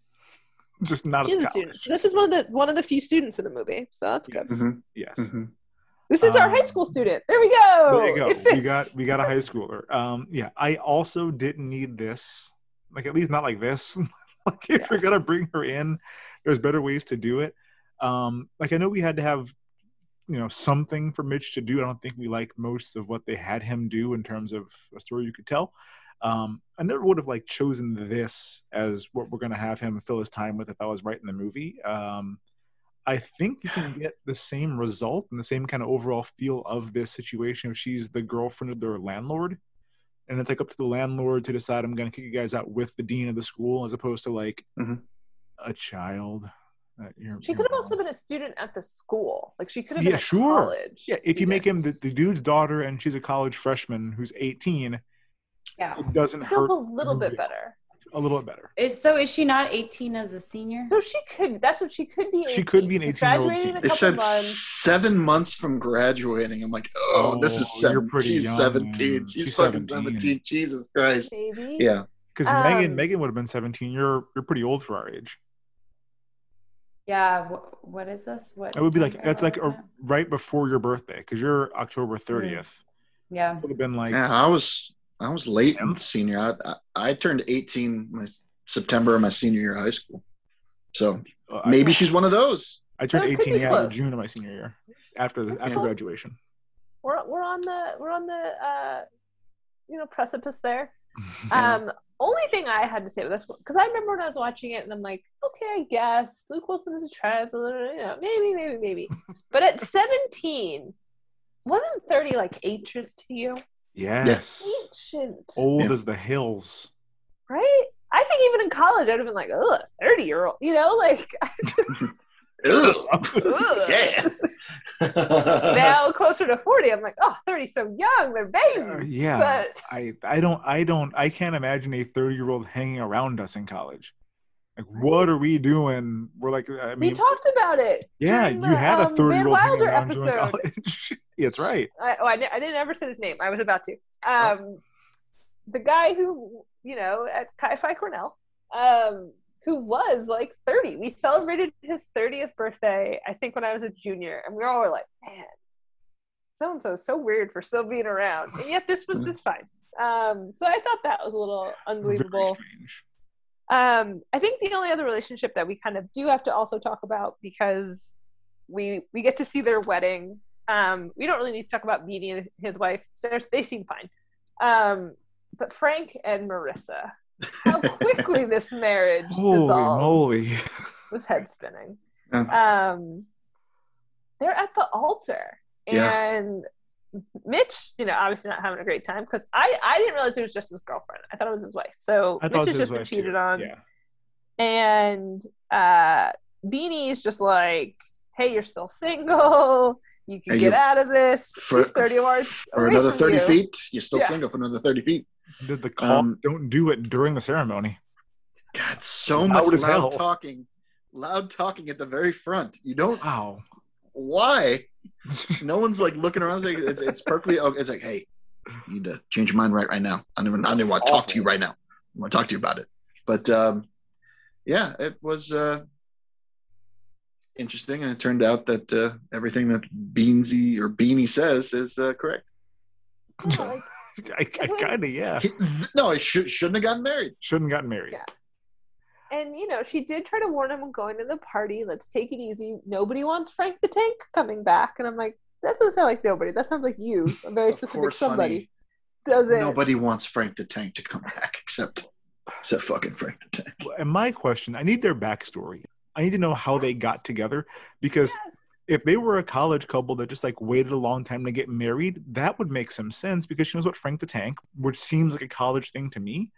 just not She's at a student. This is one of the one of the few students in the movie, so that's good. Mhm. Yes. Mhm. This is our Um, high school student. There we go. There you go. It We got we got a high schooler. Um, yeah, I also didn't need this. Like at least not like this. like if you're gonna bring her in, there's better ways to do it. Um, like I know we had to have you know something for Mitch to do. I don't think we like most of what they had him do in terms of a story you could tell. Um, I never would have like chosen this as what we're gonna have him fill his time with if I was writing the movie. Um, I think you can get the same result and the same kind of overall feel of this situation if she's the girlfriend of their landlord. And it's like up to the landlord to decide I'm going to kick you guys out with the dean of the school as opposed to like Mm-hmm. a child. That you're- She could have also been a student at the school. Like she could have yeah, been a sure. college. Yeah, if you make him the, the dude's daughter and she's a college freshman who's 18, Yeah. it doesn't It feels hurt a little bit better. a little bit better. Is so is she not 18 as a senior? So she could. That's what she could be. She could be an 18-year-old graduating in a They couple said months. seven months from graduating. I'm like, oh, this is Oh, you're seven. pretty She's young, 17. man. She's, She's fucking 17. 17. Jesus Christ. Maybe. Yeah. Because Um, Megan Megan would have been 17. You're you're pretty old for our age. Yeah. Wh- what is this? What? It would be like do I that's like a, right before your birthday because you're October 30th. that? Yeah. Would have been like yeah, I was I was late in senior. I, I, I turned 18 my September of my senior year of high school. So uh, I- maybe she's one of those. I turned 18 yeah in. June of my senior year after That's after close. graduation. We're we're on the we're on the uh, you know precipice there. Yeah. Um, only thing I had to say with this because I remember when I was watching it and I'm like, okay, I guess Luke Wilson is a trans, you know, maybe, maybe, maybe. But at 17, wasn't 30 like ancient to you? yes. Ancient, Old Yeah. as the hills. right? I think even in college I'd have been like, ugh, 30 year old, you know, like Ugh. ugh. yeah. now closer to 40, I'm like, oh, 30 so young, they're Uh, babies. yeah. But I I don't I don't I can't imagine a 30 year old hanging around us in college. Like what are we doing? We're like I we talked about it. yeah, during you had a um, 30 year Van old hanging Wilder around you in episode. college. That's right. I, oh, I, I didn't ever say his name. I was about to. Um, the guy who, you know, at Chi Phi Cornell, um, who was like 30. We celebrated his 30th birthday, I think, when I was a junior. And we all were like, man, so and so is so weird for still being around. And yet this was just fine. Um, so I thought that was a little unbelievable. Um, I think the only other relationship that we kind of do have to also talk about because we we get to see their wedding. Um, we don't really need to talk about and his wife. They're, they seem fine. Um, but Frank and Marissa, how quickly this marriage Holy dissolves moly. was head spinning. Yeah. Um, they're at the altar, Yeah. and Mitch, you know, obviously not having a great time because I I didn't realize it was just his girlfriend. I thought it was his wife. So I Mitch has just been wife, too. cheated on Yeah. and uh Beanie's just like, "Hey, you're still single. You can Hey, get out of this. for- She's thirty yards Or away another from 30 you." feet. You're still Yeah. single for another 30 feet. Did the call Um, don't do it during the ceremony. God, so Loud much loud hell. talking. Loud talking at the very front. You don't. Wow. Why? no one's like looking around. It's, like, it's, it's perfectly. okay. It's like, hey, you need to change your mind right, right now. I don't even, I don't even want to talk to you right now. I want to talk to you about it. But um, yeah, it was uh, interesting, and it turned out that uh, everything that Beansy or Beanie says is uh, correct. Yeah, like, I, I kind of yeah. He- no, I should shouldn't have gotten married. Shouldn't have gotten married. Yeah. and you know, she did try to warn him going to the party. Let's take it easy. Nobody wants Frank the Tank coming back, and I'm like, that doesn't sound like nobody. That sounds like you, a very specific course, somebody. honey. Does it? Nobody wants Frank the Tank to come back except except fucking Frank the Tank. And my question, I need their backstory. I need to know how they got together because if they were a college couple that just like waited a long time to get married, that would make some sense because she knows what Frank the Tank, which seems like a college thing to me.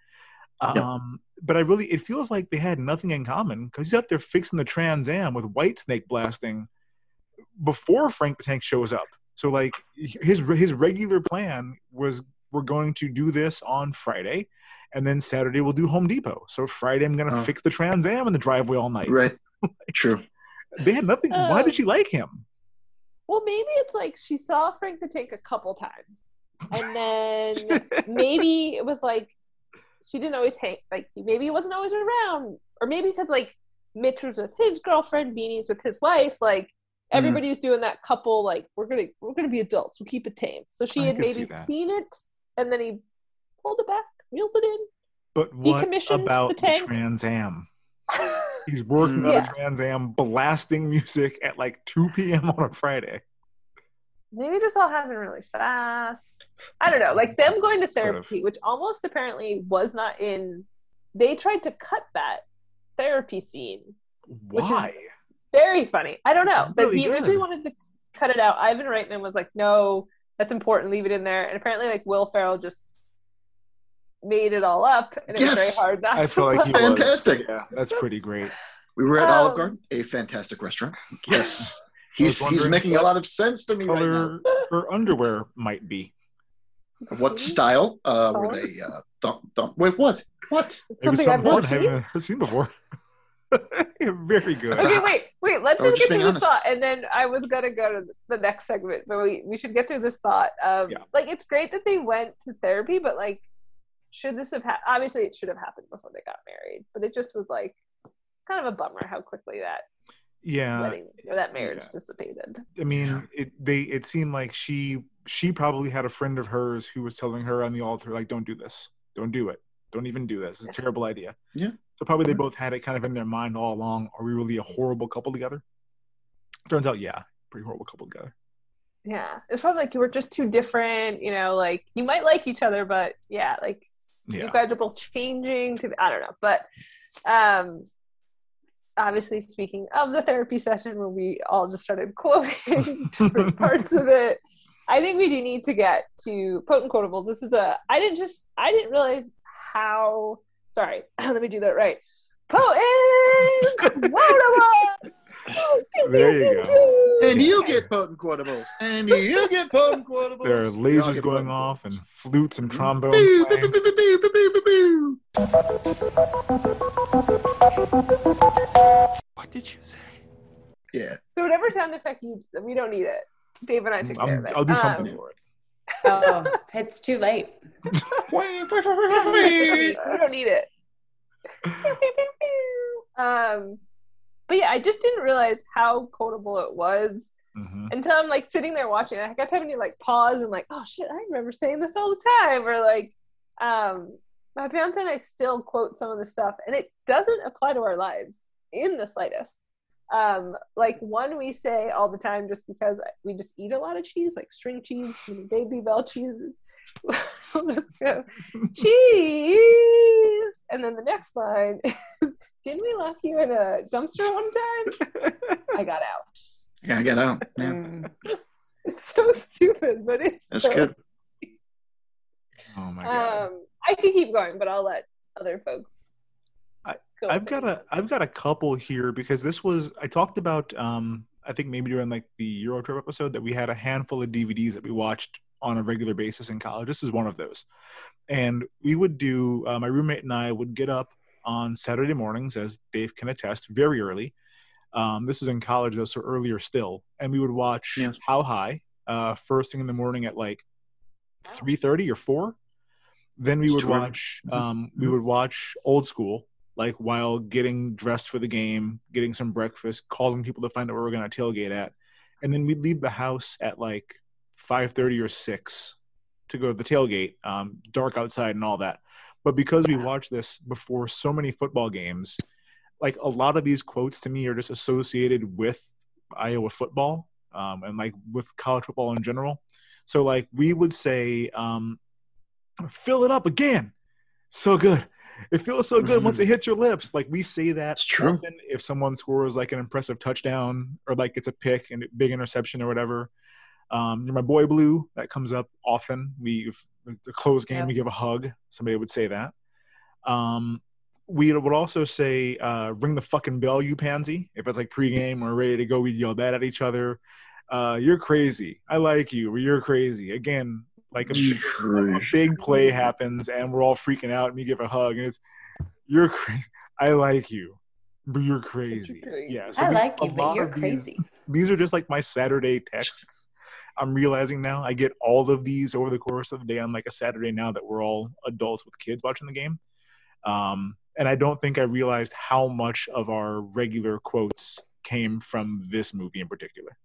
Yeah. Um, but I really, it feels like they had nothing in common because he's out there fixing the Trans Am with Whitesnake blasting before Frank the Tank shows up. So like his his regular plan was we're going to do this on Friday, and then Saturday we'll do Home Depot. So Friday I'm gonna Oh. fix the Trans Am in the driveway all night. Right. True. They had nothing. Why did she like him? Well, maybe it's like she saw Frank the Tank a couple times, and then maybe it was like she didn't always hang. Like he, maybe he wasn't always around, or maybe because like Mitch was with his girlfriend, Beanie's with his wife. Like Mm-hmm. everybody was doing that couple. Like we're gonna we're gonna be adults. We'll keep it tame. So she I had could see maybe seen it, and then he pulled it back, reeled it in. But what about the the. Trans Am? He's working on Yeah. a Trans Am, blasting music at like 2 p.m. on a Friday. maybe just all happened really fast. I don't know. Like them going to Sort of. therapy, which almost apparently was not in. They tried to cut that therapy scene. Which is- Why? Very funny. I don't know, It's but really he originally good. wanted to cut it out. Ivan Reitman was like, "No, that's important. Leave it in there." And apparently, like Will Ferrell just made it all up, and it was Yes! very hard not I to. feel like he laugh. was. Fantastic. Yeah, that's pretty great. We were at Olive Um, Garden, a fantastic restaurant. Yes, he's he's making a lot of sense to me right now. Her underwear might be. What style? Uh, were they? Uh, thump, thump. Wait, what? What? It's Maybe something I've something I never seen. seen before. Very good. Okay, wait, wait. Let's just just get through being this thought, and then I was gonna go to the next segment, but we we should get through this thought. Um, Yeah. like it's great that they went to therapy, but like, should this have happened? Obviously, it should have happened before they got married, but it just was like kind of a bummer how quickly that Yeah, wedding or that marriage yeah. dissipated. I mean, it they it seemed like she she probably had a friend of hers who was telling her on the altar like, "Don't do this, don't do it, don't even do this. It's a terrible idea." Yeah. So probably they both had it kind of in their mind all along. Are we really a horrible couple together? Turns out, yeah, pretty horrible couple together. Yeah, it's probably like you were just too different. You know, like you might like each other, but yeah, like Yeah. you guys are both changing to i don't know but um obviously speaking of the therapy session where we all just started quoting different parts of it i think we do need to get to potent quotables this is a i didn't just i didn't realize how sorry let me do that right. Potent quotables There you go. And you get potent quotables. And you get potent quotables. There are lasers going potent off and flutes and trombones. What did you say? Yeah. so whatever sound effect you we don't need it dave and i take care I'm- of it I'll do Um, something for it. Oh, it's too late. we don't need it. um, but yeah, I just didn't realize how quotable it was Mhm. until I'm like sitting there watching. it. I kept having to like pause and like, oh shit, I remember saying this all the time. Or like, um, my fiance and I still quote some of the stuff, and it doesn't apply to our lives in the slightest. Um, like one we say all the time just because we just eat a lot of cheese, like string cheese, Babybel cheeses. we'll just go cheese, and then the next line is, "Didn't we lock you in a dumpster one time? I got out." Yeah, get out. Yeah. Mm. It's, it's so stupid, but it's That's so good. Oh my god. Um, I could keep going, but I'll let other folks. I- go I've with got it. a I've got a couple here because this was I talked about um I think maybe during like the Euro trip episode that we had a handful of DVDs that we watched on a regular basis in college. This is one of those, and we would do uh, my roommate and I would get up on Saturday mornings, as Dave can attest, very early. Um, this is in college though, so earlier still, and we would watch. How High uh, first thing in the morning at like three thirty or four. Then we would watch um, we would watch Old School like while getting dressed for the game, getting some breakfast, calling people to find out where we're going to tailgate at, and then we'd leave the house at like five thirty or six to go to the tailgate, um, dark outside and all that. But because we watched this before so many football games, like a lot of these quotes to me are just associated with Iowa football um, and like with college football in general. So like we would say, um, fill it up again. So good. It feels so good once it hits your lips. Like we say that It's true. often if someone scores like an impressive touchdown or like it's a pick and big interception or whatever. Um, you're my boy blue. That comes up often. We if the close game, Yep. we give a hug. Somebody would say that. Um, we would also say, uh, "Ring the fucking bell, you pansy." If it's like pregame or ready to go, we'd yell that at each other. Uh, you're crazy. I like you. Or you're crazy. Again, like a big, a big play happens and we're all freaking out, and you give a hug, and it's you're crazy. I like you, but you're crazy. crazy. Yeah, I like you, but you're of these- crazy. these are just like my Saturday texts. I'm realizing now I get all of these over the course of the day on like a Saturday now that we're all adults with kids watching the game. Um, and I don't think I realized how much of our regular quotes came from this movie in particular.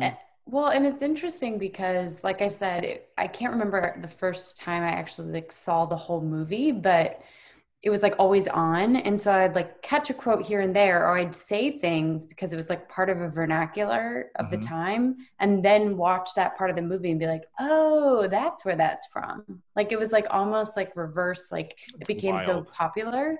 Eh, Well, and it's interesting because, like I said, it, I can't remember the first time I actually like saw the whole movie, but it was like always on, and so I'd like catch a quote here and there, or I'd say things because it was like part of a vernacular of the Mhm. time, and then watch that part of the movie and be like, "Oh, that's where that's from." Like it was like almost like reverse, like it became so popular,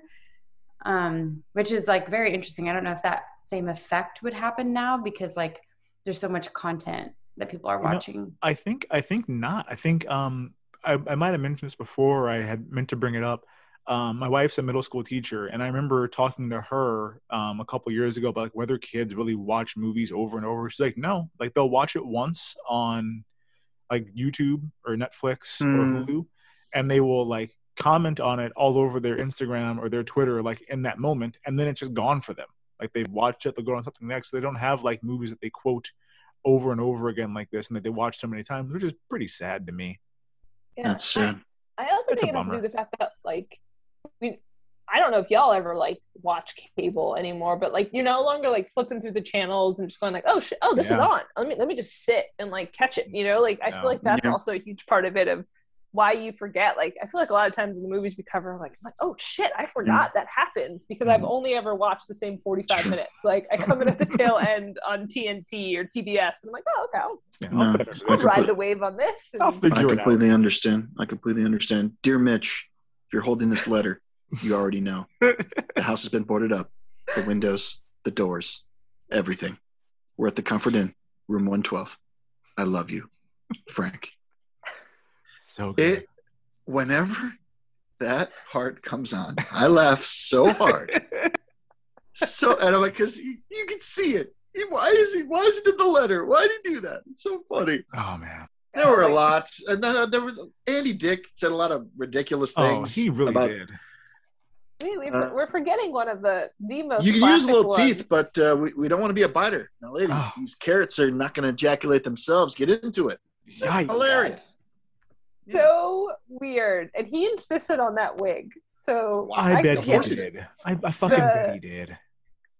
um, which is like very interesting. I don't know if that same effect would happen now because like there's so much content that people are You know, watching. I think I think not. I think um I, I might have mentioned this before. Or I had meant to bring it up. Um, my wife's a middle school teacher, and I remember talking to her um, a couple years ago about like whether kids really watch movies over and over. She's like, no, like they'll watch it once on like YouTube or Netflix or Hmm. Hulu, and they will like comment on it all over their Instagram or their Twitter, like in that moment, and then it's just gone for them. Like they've watched it, they'll go on something next. They don't have like movies that they quote over and over again like this and that they watch so many times, which is pretty sad to me. Yeah. That's sad. I also It's think a it has to do with the fact that like we I don't know if y'all ever like watch cable anymore, but like you're no longer like flipping through the channels and just going like, oh shit, oh this is on. Let me let me just sit and like catch it. You know, like I Yeah. feel like that's Yeah. also a huge part of it of why you forget. Like I feel like a lot of times in the movies we cover, I'm like, like oh shit, I mm. forgot that happens because I've mm. only ever watched the same 45 minutes. Like I come in at the tail end on TNT or TBS, and I'm like, oh okay, I'll, Yeah, I'll put I'll ride the wave on this. I'll And, I figure it out. completely understand. I completely understand. Dear Mitch, if you're holding this letter, you already know. The house has been boarded up. The windows, the doors, everything. We're at the Comfort Inn, room 112. I love you, Frank. So good. It, whenever that part comes on, I laugh so hard. So, and I'm like, because you, you can see it. He, why is he? Why is it in the letter? Why did he do that? It's so funny. oh man. There were a lot. And uh, there was Andy Dick said a lot of ridiculous things. Oh, things. he really about, did. We, we, Uh, we're forgetting one of the the most. You can use classic little ones. teeth, but uh, we, we don't want to be a biter. Now, ladies, Oh. these carrots are not going to ejaculate themselves. Get into it. Yikes. Hilarious. so weird, and he insisted on that wig. So I, bet he course he did. I, I fucking The- bet he did.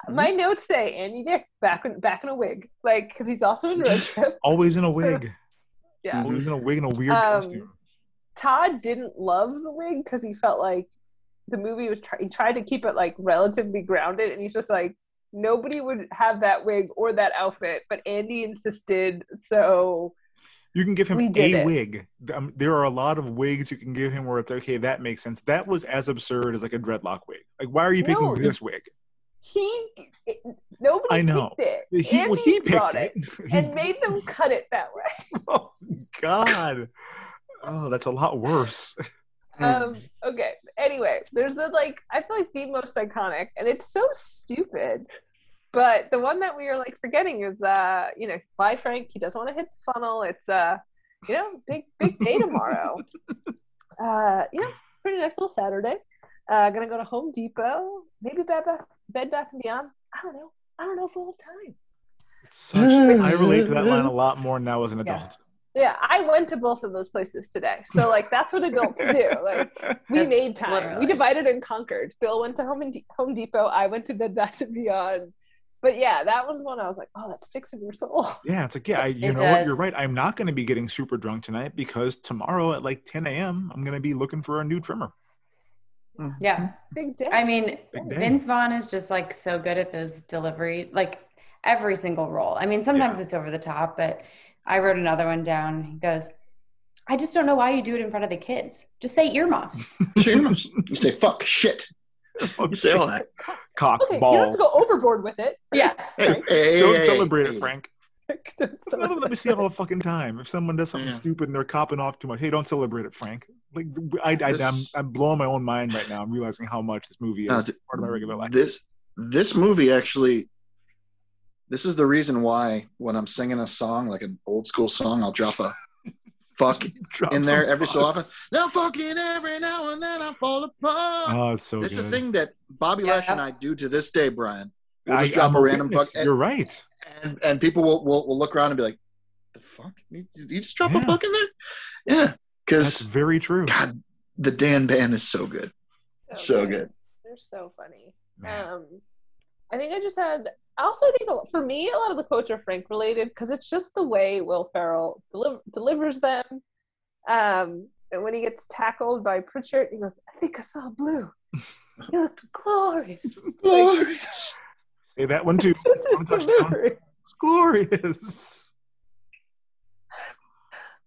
My notes say Andy Dick back in back in a wig, like because he's also in road trip. Always in a wig. Yeah. Always in a wig and a weird Um, costume. Todd didn't love the wig because he felt like the movie was trying tried to keep it like relatively grounded, and he's just like nobody would have that wig or that outfit, but Andy insisted. So You can give him a it. wig. Um, there are a lot of wigs you can give him where it's okay, that makes sense. That was as absurd as like a dreadlock wig. Like, why are you picking No, this wig? he nobody I know. picked it. He, well, Andy he brought picked it, it. And made them cut it that way. oh, God. Oh, that's a lot worse. Um, okay. Anyway, there's the like I feel like the most iconic, and it's so stupid. But the one that we are like forgetting is uh, you know, bye Frank. He doesn't want to hit the funnel. It's uh, you know, big big day tomorrow. uh, you know, pretty nice little Saturday. Uh, gonna go to Home Depot, maybe Bed Bath, Bed Bath and Beyond. I don't know. I don't know if we'll have time. Such, I relate to that line a lot more now as an Yeah. adult. Yeah, I went to both of those places today. So like that's what adults do. Like we made time. literally- We divided and conquered. Bill went to Home and De- Home Depot. I went to Bed Bath and Beyond. But yeah, that was one I was like, oh, that sticks in your soul. Yeah, it's like, yeah, I, you It know what? You're right. I'm not going to be getting super drunk tonight because tomorrow at like 10 a.m., I'm going to be looking for a new trimmer. Mm-hmm. Yeah. Big day. I mean, day. Vince Vaughn is just like so good at those delivery, like every single role. I mean, sometimes Yeah. it's over the top, but I wrote another one down. He goes, I just don't know why you do it in front of the kids. Just say earmuffs. Sure, you say fuck, shit. You say all that. Cock, okay, you don't have to go overboard with it. yeah. Hey, hey, Don't hey, celebrate hey. it, Frank. Don't It's another one that we see all the fucking time. If someone does something Yeah. stupid and they're copping off too much, hey, don't celebrate it, Frank. Like I, I, This- I'm, I'm blowing my own mind right now. I'm realizing how much this movie is No, th- part of my regular life. This this movie actually. This is the reason why when I'm singing a song, like an old school song, I'll drop a fuck Drop in there some every so often. Now fucking every now and then I fall apart. Oh, it's so it's good. a thing that Bobby Yeah. Lash and I do to this day, Brian. We'll I, just drop I'm a random witness. fuck, and, You're right. and, and people will, will will look around and be like, "The fuck? Did you just drop Yeah. a fuck in there?" Yeah, That's because very true. God, the Dan band is so good, so good. They're so funny. Man. Um, I think I just had I also think for me, a lot of the quotes are Frank related because it's just the way Will Ferrell deli- delivers them. Um, and when he gets tackled by Pritchard, he goes, "I think I saw blue. You looked glorious." It's Say that one too. delivery. It's glorious.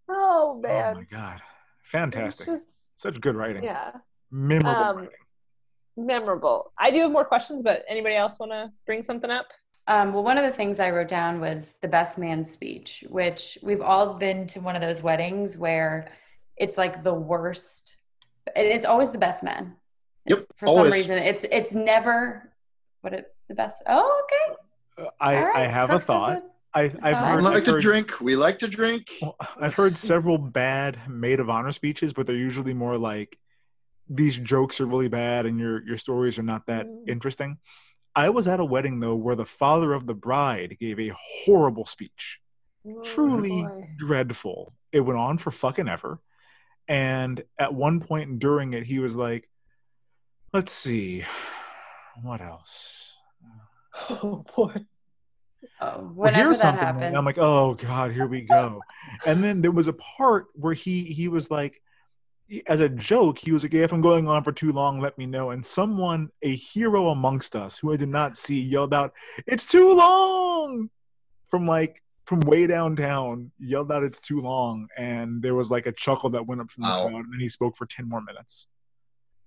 Oh man! Oh my god, fantastic! just Such good writing. yeah, Memorable Um, writing. Memorable. I do have more questions, but anybody else want to bring something up? Um, well, one of the things I wrote down was the best man speech, which we've all been to one of those weddings where it's like the worst, and it's always the best man. Yep. For some reason, it's it's never what it the best. Oh, okay. I, All right. I have Kirk a thought. it. I, I've thought. heard, We like I've to heard- drink. We like to drink. Well, I've heard several bad maid of honor speeches, but they're usually more like these jokes are really bad and your your stories are not that Mm. interesting. I was at a wedding though where the father of the bride gave a horrible speech. Truly Oh, boy. dreadful. It went on for fucking ever. And at one point during it, he was like, let's see, what else? Oh boy. Oh, Well, whenever here's that something happens, and I'm like, oh god, here we go. and then there was a part where he he was like, as a joke, he was like, yeah, if I'm going on for too long, let me know. And someone, a hero amongst us, who I did not see, yelled out, "It's too long!" from like from way downtown, yelled out, "It's too long!" And there was like a chuckle that went up from the Wow. crowd, and then he spoke for ten more minutes.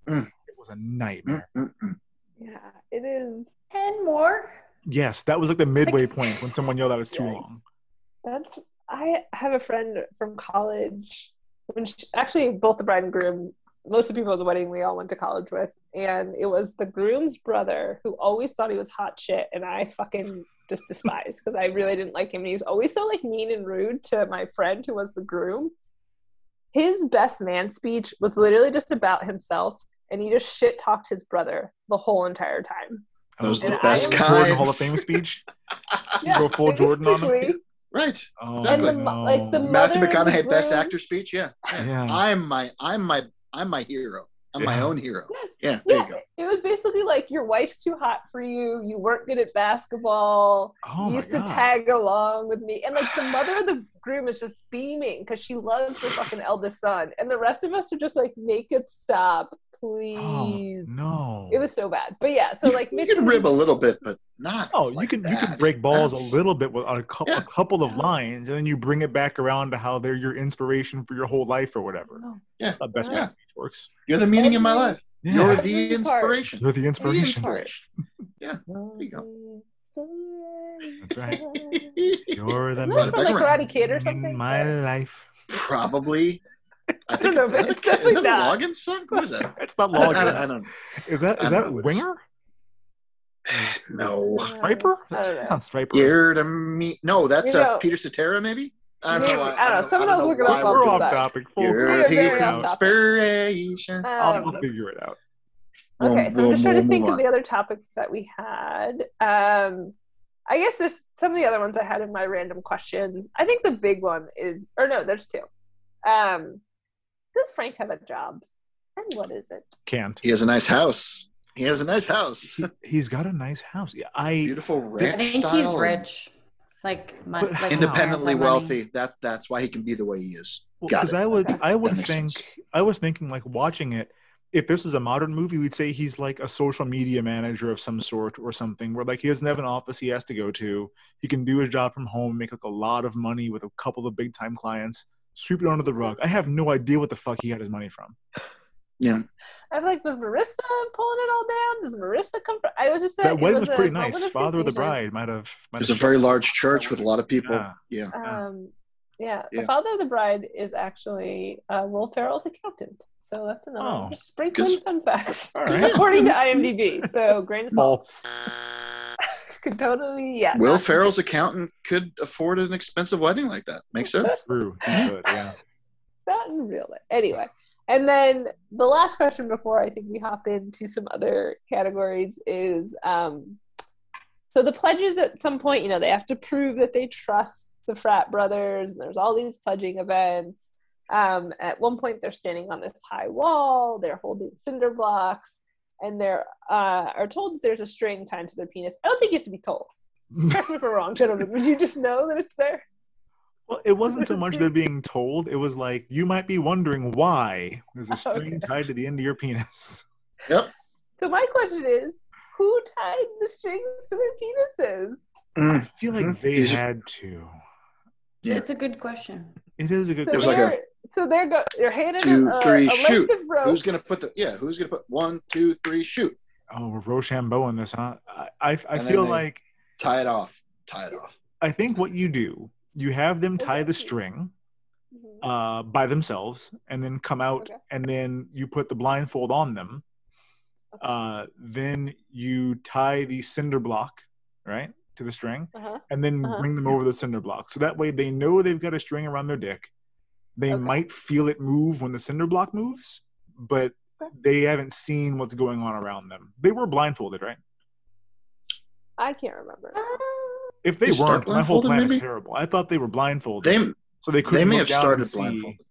Mm. It was a nightmare. Mm, mm, mm. Yeah, it is. ten more. Yes, that was like the midway point when someone yelled out, "It's too Yikes. long." That's. I have a friend from college. When she, actually, both the bride and groom, most of the people at the wedding, we all went to college with, and it was the groom's brother who always thought he was hot shit, and I fucking just despised because I really didn't like him. And he was always so like mean and rude to my friend who was the groom. His best man speech was literally just about himself, and he just shit talked his brother the whole entire time. Those Oh, are the best I- Jordan kinds. Hall of Fame speech. Yeah, Go full Jordan on him? Basically. Right. Oh, And the Exactly. like the. Matthew mother the McConaughey, best actor speech. Yeah. Yeah. I'm my. I'm my. I'm my hero. I'm my own hero. Yes. Yeah. There Yeah, you go. It was basically like your wife's too hot for you. You weren't good at basketball. Oh you used God. to tag along with me, and like the mother of the groom is just beaming because she loves her fucking eldest son, and the rest of us are just like, make it stop, Oh, please. no. It was so bad, but yeah. So like, you Mitch can rib a little bit, but not. Oh, you like can you can break balls That's- a little bit with a couple Yeah. a couple of lines, and then you bring it back around to how they're your inspiration for your whole life or whatever. Oh, Yeah. That's how best Yeah. man speech works. You're the meaning in my life. Yeah. You're the inspiration. You're the You're the inspiration. inspiration. Yeah. There you go. That's right. You're the Isn't from like Karate Kid or in something? my life. Probably. I, don't know, but it's definitely is that a not. Loggins song? Who is that? It's not I don't, I don't Is that I is don't that know what it is. Winger? know. Stryper? I don't. That's not Stryper. You're to me. No, that's You uh, Peter Cetera, maybe. I don't know. I don't know. Someone else look it up. We're off decide. topic. Full You're We are very off topic. inspiration. I'll, Um, I'll figure it out. Okay, We'll- so I'm just trying we'll to think move of the other topics that we had. Um, I guess there's some of the other ones I had in my random questions. I think the big one is, or no, there's two. Um, does Frank have a job? And what is it? Can't. He has a nice house. He has a nice house. He, he's got a nice house. Yeah, I Beautiful I think style. he's rich, like, mon- like Independently parents have money. wealthy. That that's why he can be the way he is. Because it. I would Okay. I would think sense. I was thinking like watching it. If this is a modern movie, we'd say he's like a social media manager of some sort or something, where like he doesn't have an office he has to go to. He can do his job from home, make like a lot of money with a couple of big time clients, sweep it under the rug. I have no idea what the fuck he got his money from. Yeah. I was like, was Marissa pulling it all down? Does Marissa come from? I was just saying That wedding was a pretty moment nice. of Father of the bride might have. Might There's a very large church with a lot of people. Yeah. Yeah. Yeah. Um, yeah, the father of the bride is actually uh, Will Ferrell's accountant. So that's another Oh. sprinkling Good. fun facts All right. according to IMDb. So grain of salt. Could totally, yeah. Will not- Ferrell's accountant could afford an expensive wedding like that. Makes sense. True. He could, yeah. Not in real life. Anyway, and then the last question before I think we hop into some other categories is um, so the pledges at some point, you know, they have to prove that they trust the frat brothers, and there's all these pledging events. Um, at one point, they're standing on this high wall, they're holding cinder blocks, and they're uh, are told that there's a string tied to their penis. I don't think you have to be told. Correct me if I'm wrong, gentlemen. Would you just know that it's there? Well, it wasn't so much they're being told. It was like you might be wondering why there's a string Okay. tied to the end of your penis. Yep. So my question is, who tied the strings to their penises? Mm. I feel like they These had to. Yeah. It's a good question. It is a good So It question. like a so they're go they're handing two, a, three, a shoot. rope. Who's gonna put the yeah? Who's gonna put one, two, three, shoot? oh, we're Rochambeau in this, huh? I I, I feel like Tie it off. Tie it off. I think what you do, you have them tie the string Mhm. uh, by themselves, and then come out, Okay. and then you put the blindfold on them. Okay. Uh, then you tie the cinder block, right, to the string, Uh-huh. and then Uh-huh. bring them over the cinder block. So that way they know they've got a string around their dick. They Okay. might feel it move when the cinder block moves, but they haven't seen what's going on around them. They were blindfolded, right? I can't remember. If they They weren't, my whole blindfolded, plan is terrible. I thought they were blindfolded, They so they couldn't they may look have down and started see. blindfolded.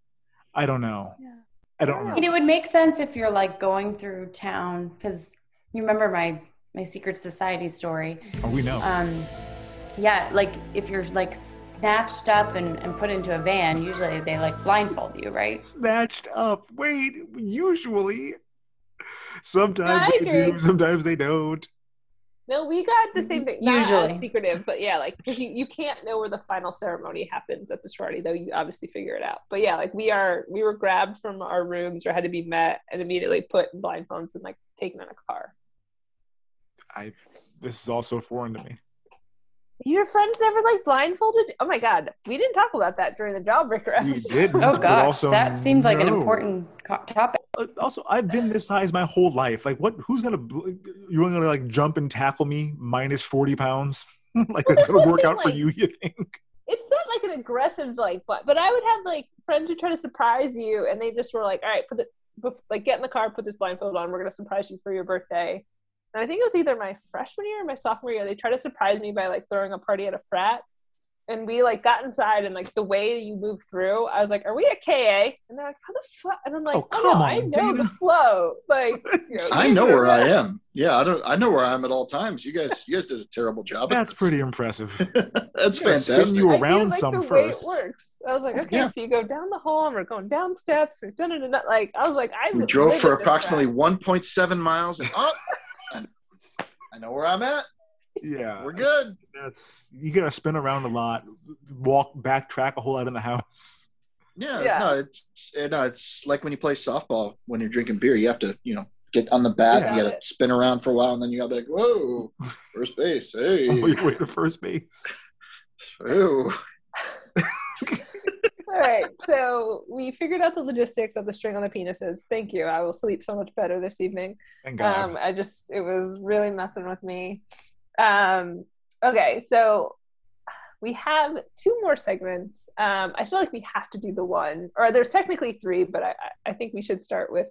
I don't know. Yeah. I don't know. I mean, it would make sense if you're like going through town because you remember my my secret society story. Oh, we know. Um, yeah, like if you're like snatched up and, and put into a van, usually they like blindfold you, right? Snatched up. Wait, usually. Sometimes they do, sometimes they don't. No, we got the same mm-hmm. thing. Not Usually. as secretive, but yeah, like because you, you can't know where the final ceremony happens at the sorority, though you obviously figure it out. But yeah, like we are we were grabbed from our rooms or had to be met and immediately put in blindfolds and like taken in a car. I. This is also foreign to me. Your friends never like blindfolded? Oh my god, we didn't talk about that during the jawbreaker We didn't. Oh gosh, also that seems like an important co- topic. Uh, Also, I've been this size my whole life. Like, what? Who's gonna? You're gonna like jump and tackle me minus forty pounds? like Well, that's gonna work out for you? You think? it's not like an aggressive like but but I would have like friends who try to surprise you and they just were like, all right, put the bef- like get in the car, put this blindfold on, we're gonna surprise you for your birthday. And I think it was either my freshman year or my sophomore year. They tried to surprise me by like throwing a party at a frat. And we like got inside and like the way you move through, I was like, "Are we at KA?" And they're like, "How the fuck?" And I'm like, Oh, "Oh, come no, I know Dana." the flow." Like, you know, I know where I am. Yeah, I don't. I know where I am at all times. You guys, you guys did a terrible job. That's pretty impressive. That's gotta fantastic. you I around did, like, some the way first. it works. I was like, okay, Yeah. so you go down the hall and we're going down steps. We've done it. and that- Like, I was like, I We drove for approximately 1.7 miles and up. and I know where I'm at. Yeah, We're good. That's you gotta spin around a lot, walk, backtrack a whole lot in the house. Yeah, Yeah. no, it's you know, it's like when you play softball when you're drinking beer. You have to, you know, get on the bat. Yeah. You got to spin around for a while, and then you got to be like, "Whoa, first base, hey, On your way to first base. Ooh. All right, so we figured out the logistics of the string on the penises. Thank you. I will sleep so much better this evening. Thank God. Um, I just it was really messing with me. Um, okay, so we have two more segments. Um, I feel like we have to do the one, or there's technically three, but I, I- I think we should start with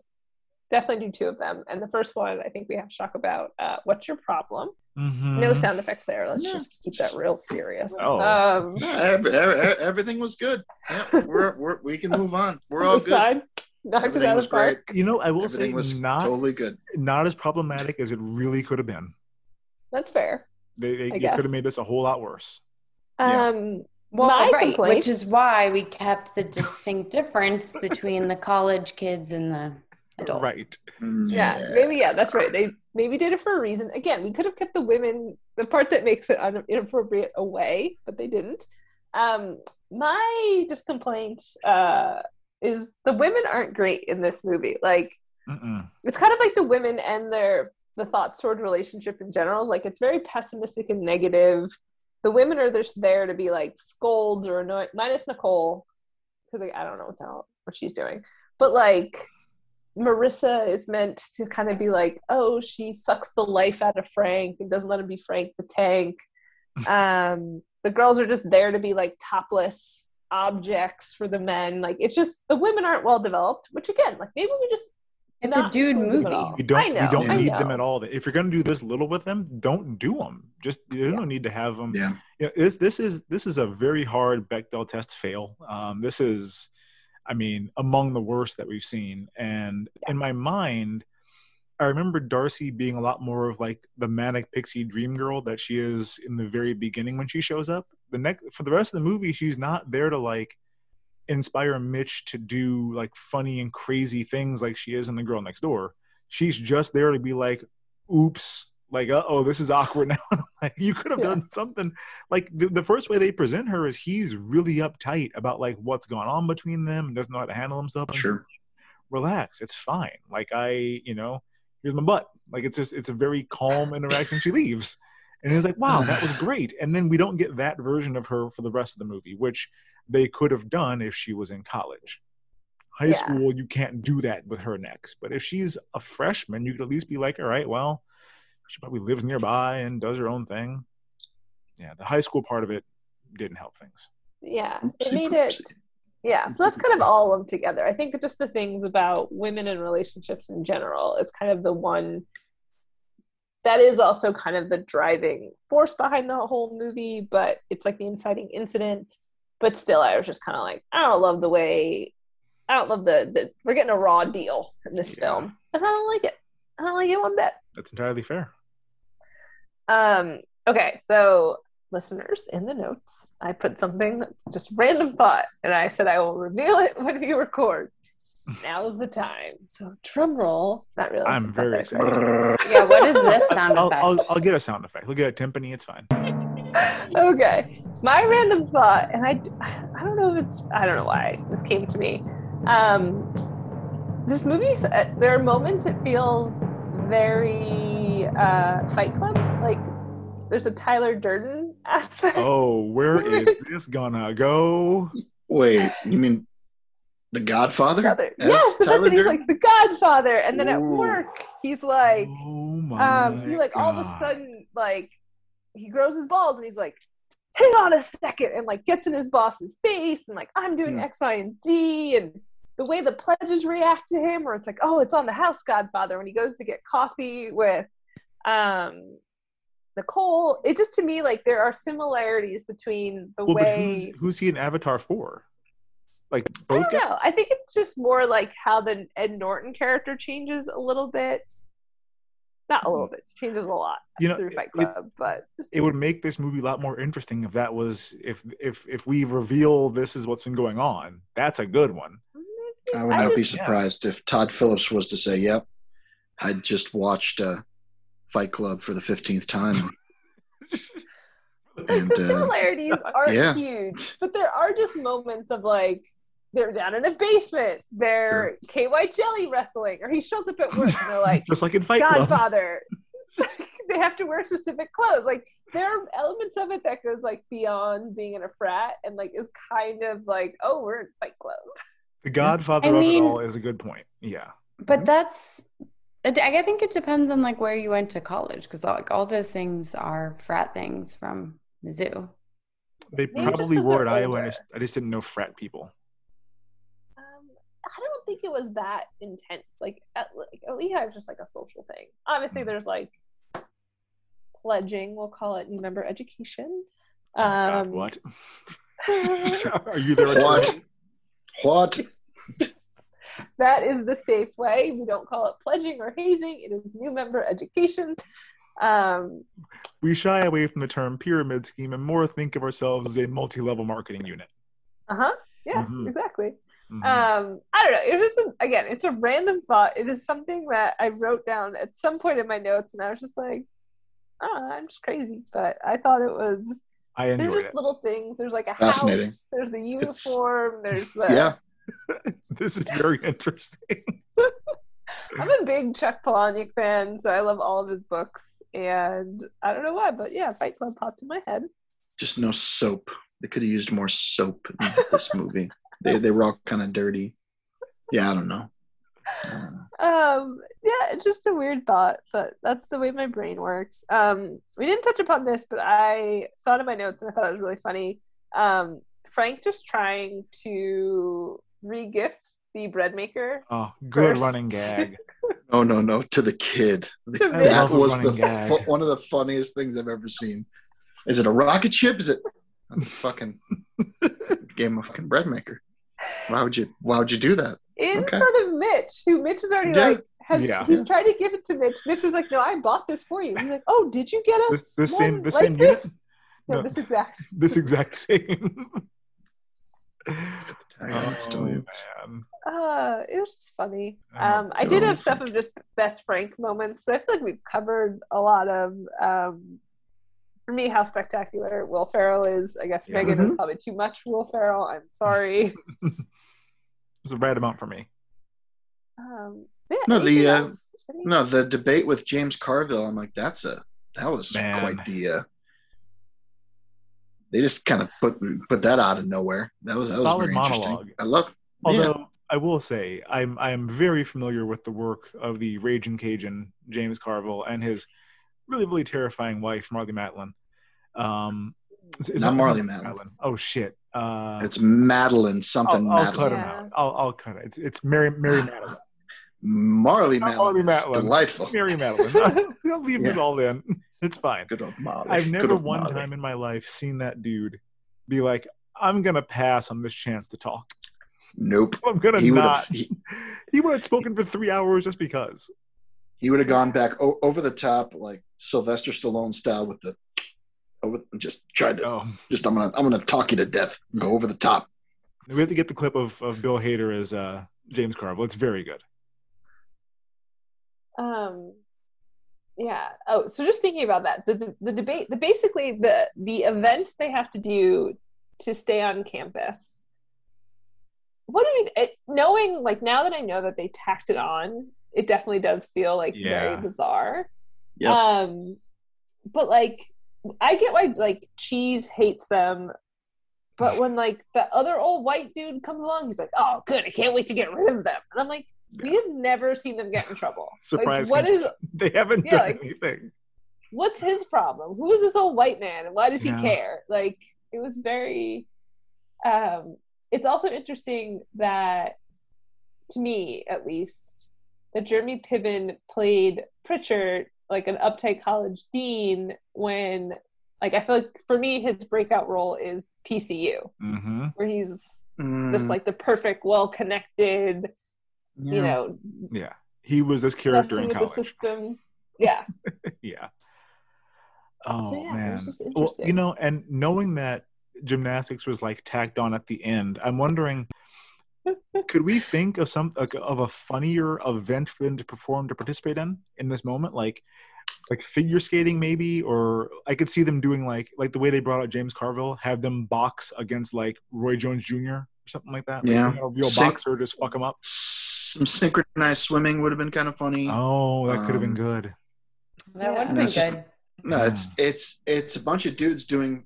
definitely do two of them. And the first one, I think we have to talk about uh, what's your problem. Mhm. No sound effects there. Let's Yeah. just keep that real serious. Oh. Um, Yeah, ev- ev- everything was good. Yeah, we're, we're we can move on. We're all good. fine. Knocked it out was of the park. great. You know, I will Everything say was not totally good. not as problematic as it really could have been. That's fair. They, they I it guess. could have made this a whole lot worse. Yeah. Um, Well, My right, which is why we kept the distinct difference between the college kids and the adults. Right. yeah, maybe yeah, that's right. They maybe did it for a reason. Again, we could have kept the women, the part that makes it un- inappropriate, away, but they didn't. Um, my just complaint uh, is the women aren't great in this movie. Like Mm-mm. it's kind of like the women and their the thoughts toward relationship in general. Is like it's very pessimistic and negative. The women are just there to be like scolds or annoy minus Nicole because like, I don't know what the hell, what she's doing, but like Marissa is meant to kind of be like, oh, she sucks the life out of Frank and doesn't let him be Frank the tank. um, the girls are just there to be like topless objects for the men. Like it's just the women aren't well developed. Which again, like maybe we just It's a dude include them at movie. all. We don't I know, we don't I need know. them at all. If you're gonna do this little with them, don't do them. Just there's no need to have them. Yeah. Yeah, this this is this is a very hard Bechdel test fail. Um, this is, I mean, among the worst that we've seen. And in my mind, I remember Darcy being a lot more of like the manic pixie dream girl that she is in the very beginning when she shows up. The next for the rest of the movie, she's not there to like inspire Mitch to do like funny and crazy things like she is in The Girl Next Door. She's just there to be like, "Oops." Like, uh oh, this is awkward now. like, you could have done something. Like, the, the first way they present her is he's really uptight about like what's going on between them and doesn't know how to handle himself. Sure. relax it's fine like i you know here's my butt like it's just it's a very calm interaction she leaves and it's like wow that was great. And then we don't get that version of her for the rest of the movie which they could have done if she was in college. High Yeah. school you can't do that with her next. But if she's a freshman you could at least be like all right well she probably lives nearby and does her own thing. Yeah the high school part of it didn't help things. Yeah it made it yeah so that's kind of all of them together. I think just the things about women and relationships in general it's kind of the one that is also kind of the driving force behind the whole movie but it's like the inciting incident. But still i was just kind of like i don't love the way i don't love the, the we're getting a raw deal in this film. And i don't like it. I don't like it one bit. That's entirely fair. Um, okay, so listeners, in the notes, I put something that's just random thought, and I said I will reveal it when we record. Now is the time. So drum roll. Not really. i'm very exciting. excited Yeah, what is this sound I'll, effect? I'll, I'll get a sound effect we'll get a timpani it's fine okay, my random thought, and I, I don't know if it's, I don't know why this came to me. Um, this movie, uh, there are moments it feels very uh, Fight Club. Like there's a Tyler Durden aspect. Oh, where is this gonna go? Wait, you mean The Godfather? Brother. as Yes, the fact that he's Durden? like the Godfather, and then at Ooh. work he's like, Oh my um, he like all of a God. sudden like he grows his balls and he's like, hang on a second, and like gets in his boss's face and like I'm doing Hmm. X, Y, and Z, and the way the pledges react to him, where it's like, oh, it's on the house Godfather when he goes to get coffee with um Nicole. It just to me like there are similarities between the Well, but way who's, who's he an avatar for? Like I don't guys? know. I think it's just more like how the Ed Norton character changes a little bit. Not a little bit, changes a lot You know, through Fight it- Club, but It would make this movie a lot more interesting if that was if if if we reveal this is what's been going on. That's a good one. I would I not be just- surprised if Todd Phillips was to say, "Yep, I just watched uh, Fight Club for the fifteenth time." and the uh, similarities aren't yeah. huge, but there are just moments of like they're down in a basement, they're KY jelly wrestling, or he shows up at work and they're like Just like in Fight Club. Godfather. they have to wear specific clothes. Like there are elements of it that goes like beyond being in a frat and like is kind of like, oh, we're in Fight Club. The Godfather I of it all is a good point. Yeah. But mm-hmm. that's, I think it depends on like where you went to college because like all those things are frat things from Mizzou. They Maybe just were they're it. I, I, just, I just didn't know frat people. I think it was that intense. Like at, like at Lehigh was just like a social thing. Obviously, Mm. there's like pledging. We'll call it new member education. Oh, God, Um, what? Are you there? What? What? that is the safe way. We don't call it pledging or hazing. It is new member education. Um, We shy away from the term pyramid scheme and more think of ourselves as a multi-level marketing unit. uh huh. Yes, Mhm. exactly. Mhm. Um, I don't know. It was just a, again, it's a random thought. It is something that I wrote down at some point in my notes, and I was just like, oh, I'm just crazy. But I thought it was. I There's just it. little things. There's like a Fascinating. house. There's the uniform. There's the. Yeah, this is very interesting. I'm a big Chuck Palahniuk fan, so I love all of his books. And I don't know why, but yeah, Fight Club popped in my head. just no soap. They could have used more soap in this movie. They they were all kind of dirty. Yeah, I don't know. I don't know. um yeah it's just a weird thought but that's the way my brain works um we didn't touch upon this but i saw it in my notes and i thought it was really funny um frank just trying to re-gift the bread maker Oh, good First. running gag. No, no, no. To the kid. To I me. That was the running gag. one of the funniest things I've ever seen. Is it a rocket ship? Is it that's a fucking game of fucking bread maker? Why would you? Why would you do that? in Okay. front of mitch who mitch is already Yeah. like has Yeah. he's tried to give it to Mitch. Mitch was like, "No, I bought this for you." He's like, "Oh, did you get us The- the same- one the like same unit? this?" No, No. this exact. This exact same. Tagline still is. Oh. Uh, it was just funny. I. Um, I did have stuff of just best Frank moments, but I feel like we've covered a lot of. Um, for me, how spectacular Will Ferrell is. I guess Yeah. Megan Mm-hmm. was probably too much Will Ferrell. I'm sorry. it was a right amount for me. um, yeah, No, the, uh, No, the debate with James Carville, I'm like, that's a that was Man. quite the. uh They just kind of put put that out of nowhere. That was that was Solid very monologue. interesting. I love. Although yeah. I will say I'm I am very familiar with the work of the Raging Cajun James Carville and his really really terrifying wife Marley Matlin. Um, is- is Not Marley Matlin. Oh shit! Uh, it's Madeline something. I'll, I'll Madeline. cut him out. I'll, I'll cut it. It's it's Mary Mary Madeline. Marley Madeline. Marley Matlin. Delightful. Mary Madeline. I'll leave this all in. It's fine. Good old Molly. I've never one Molly. time in my life seen that dude be like, I'm gonna pass on this chance to talk. Nope. I'm gonna He not. He, He would have spoken for three hours just because. He would have gone back o- over the top, like Sylvester Stallone style, with the over, just tried to. Oh, Just I'm gonna I'm gonna talk you to death. Go over the top. we have to get the clip of, of Bill Hader as uh, James Carville. It's very good. um yeah oh so just thinking about that the, the, the debate the basically the the event they have to do to stay on campus what do you it, knowing like now that i know that they tacked it on it definitely does feel like Yeah. very bizarre Yes. um but like i get why like cheese hates them but when like the other old white dude comes along he's like oh good i can't wait to get rid of them and i'm like we have never seen them get in trouble Surprise! like what is They haven't Yeah, done like- anything. what's his problem? Who is this old white man and why does he Yeah. care? Like it was very um it's also interesting that to me at least that Jeremy Piven played Pritchard like an uptight college dean when like I feel like for me his breakout role is PCU Mm-hmm. where he's Mm, just like the perfect well connected you know Yeah, he was this character messing in with the college. system yeah yeah. Oh yeah, it was man. just Well, you know, and knowing that gymnastics was like tacked on at the end, I'm wondering, could we think of some like, of a funnier event for them to perform to participate in in this moment, like like figure skating maybe, or I could see them doing like like the way they brought out James Carville, have them box against like Roy Jones Jr. or something like that. Like, Yeah. bring out a real Sync- boxer, just fuck them up. Some synchronized swimming would have been kind of funny. Oh, that could have been Um, good. That would have And been it's just- good. No, it's it's it's a bunch of dudes doing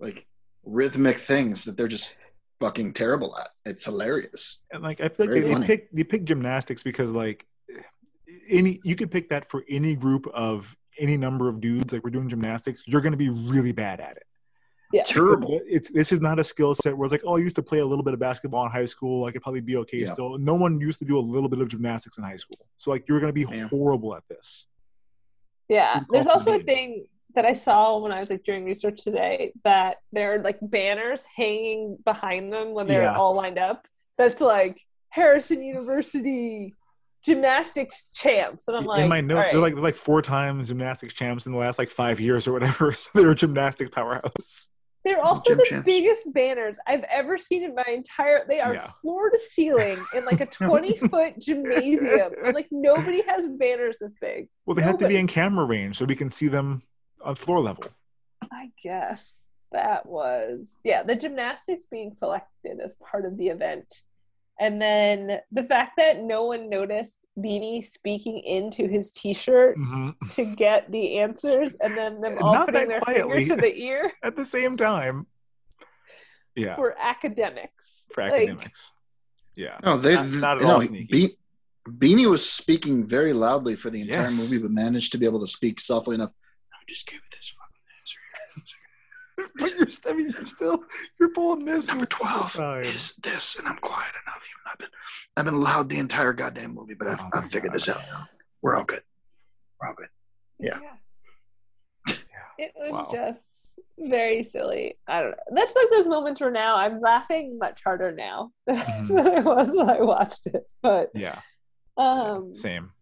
like rhythmic things that they're just fucking terrible at. It's hilarious. And like I feel like they, they pick they pick gymnastics because like any you could pick that for any group of any number of dudes. Like we're doing gymnastics, you're going to be really bad at it. yeah Terrible. It's this is not a skill set where it's like oh I used to play a little bit of basketball in high school. I could probably be okay Yeah. still. No one used to do a little bit of gymnastics in high school, so like you're going to be Yeah. horrible at this. Yeah, there's also a thing that I saw when I was like doing research today that there are like banners hanging behind them when they're Yeah. all lined up. That's like Harrison University gymnastics champs, and I'm like, in my notes, all they're like they're like four times gymnastics champs in the last like five years or whatever. So they're a gymnastics powerhouse. they're also gym the champs. biggest banners I've ever seen in my entire. They are Yeah. floor to ceiling in like a 20 foot gymnasium. I'm like nobody has banners this big. Well, they have to be in camera range so we can see them on floor level. I guess that was yeah, the gymnastics being selected as part of the event. And then the fact that no one noticed Beanie speaking into his t-shirt hmm to get the answers and then them all Not putting their quietly. finger to the ear At the same time, yeah, for academics. for Like, academics. Yeah, No, they Not- not at no, all sneaky. Be- Beanie was speaking very loudly for the entire Yes. movie, but managed to be able to speak softly enough. I just give you this fucking answer. but you're, I mean, you're still you're pulling this Number multiple twelve times. is this, and I'm quiet enough. Even I've been, I've been loud the entire goddamn movie, but I've, Oh I've figured God. this out. now. We're all good. We're all good. Yeah. It was Wow. just very silly. I don't know. That's like those moments where now I'm laughing much harder now than, Mhm. than I was when I watched it. But Yeah, um same.